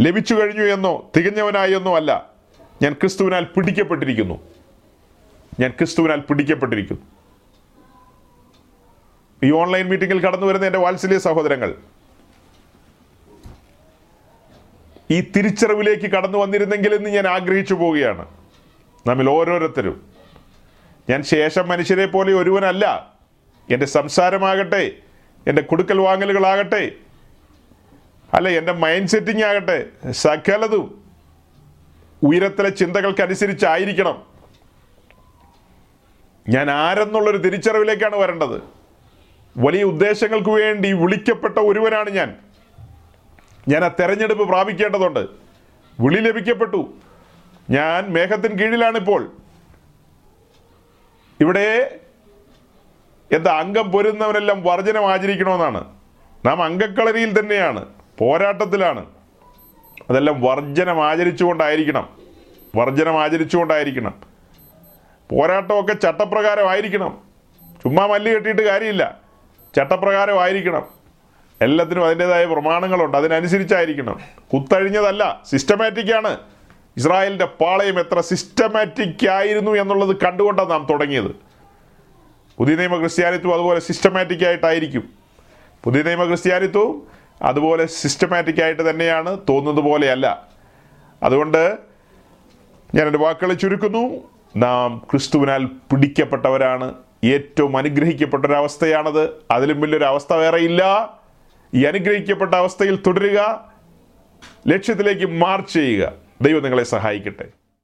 ലഭിച്ചു കഴിഞ്ഞു എന്നോ തികഞ്ഞവനായി എന്നോ അല്ല. ഞാൻ ക്രിസ്തുവിനാൽ പിടിക്കപ്പെട്ടിരിക്കുന്നു. ഞാൻ ക്രിസ്തുവിനാൽ പിടിക്കപ്പെട്ടിരിക്കുന്നു. ഈ ഓൺലൈൻ മീറ്റിങ്ങിൽ കടന്നു വരുന്ന എന്റെ വാത്സല്യ സഹോദരങ്ങൾ ഈ തിരിച്ചറിവിലേക്ക് കടന്നു വന്നിരുന്നെങ്കിൽ എന്ന് ഞാൻ ആഗ്രഹിച്ചു പോവുകയാണ്. നമ്മിൽ ഓരോരുത്തരും ഞാൻ ശേഷം മനുഷ്യരെ പോലെ ഒരുവനല്ല. എന്റെ സംസാരമാകട്ടെ എന്റെ കൊടുക്കൽ വാങ്ങലുകളാകട്ടെ അല്ല എന്റെ മൈൻഡ് സെറ്റിംഗ് ആകട്ടെ സകലതും ഉയരത്തിലെ ചിന്തകൾക്കനുസരിച്ചായിരിക്കണം. ഞാൻ ആരെന്നുള്ളൊരു തിരിച്ചറിവിലേക്കാണ് വരേണ്ടത്. വലിയ ഉദ്ദേശങ്ങൾക്ക് വേണ്ടി വിളിക്കപ്പെട്ട ഒരുവനാണ് ഞാൻ. ഞാൻ ആ തെരഞ്ഞെടുപ്പ് പ്രാപിക്കേണ്ടതുണ്ട്. വിളി ലഭിക്കപ്പെട്ടു. ഞാൻ മേഘത്തിന് കീഴിലാണിപ്പോൾ. ഇവിടെ എന്താ അംഗം പൊരുന്നവനെല്ലാം വർജനം ആചരിക്കണമെന്നാണ്. നാം അംഗക്കളരിയിൽ തന്നെയാണ്. പോരാട്ടത്തിലാണ്. അതെല്ലാം വർജനം ആചരിച്ചുകൊണ്ടായിരിക്കണം. വർജനം ആചരിച്ചുകൊണ്ടായിരിക്കണം. പോരാട്ടമൊക്കെ ചട്ടപ്രകാരമായിരിക്കണം. ചുമ്മാ മല്ലി കെട്ടിയിട്ട് കാര്യമില്ല. ചട്ടപ്രകാരമായിരിക്കണം. എല്ലാത്തിനും അതിന്റെതായ പ്രമാണങ്ങളുണ്ട്. അതിനനുസരിച്ചായിരിക്കണം. കുത്തഴിഞ്ഞതല്ല സിസ്റ്റമാറ്റിക്കാണ് ഇസ്രായേലിന്റെ പാളയം എത്ര സിസ്റ്റമാറ്റിക് ആയിരുന്നു എന്നുള്ളത് കണ്ടുകൊണ്ടാണ് നാം തുടങ്ങിയത്. പുതിയ നിയമ ക്രിസ്ത്യാനിത്വം അതുപോലെ സിസ്റ്റമാറ്റിക് ആയിട്ടായിരിക്കും. പുതിയ നിയമ ക്രിസ്ത്യാനിത്വവും അതുപോലെ സിസ്റ്റമാറ്റിക് ആയിട്ട് തന്നെയാണ് തോന്നുന്നത് പോലെയല്ല. അതുകൊണ്ട് ഞാൻ എന്റെ വാക്കുകളെ ചുരുക്കുന്നു. നാം ക്രിസ്തുവിനാൽ പിടിക്കപ്പെട്ടവരാണ്. ഏറ്റവും അനുഗ്രഹിക്കപ്പെട്ട ഒരു അവസ്ഥയാണത് അതിലും വലിയൊരു അവസ്ഥ വേറെ ഇല്ല ഈ അനുഗ്രഹിക്കപ്പെട്ട അവസ്ഥയിൽ തുടരുക. ലക്ഷ്യത്തിലേക്ക് മാർച്ച് ചെയ്യുക. ദൈവം നിങ്ങളെ സഹായിക്കട്ടെ.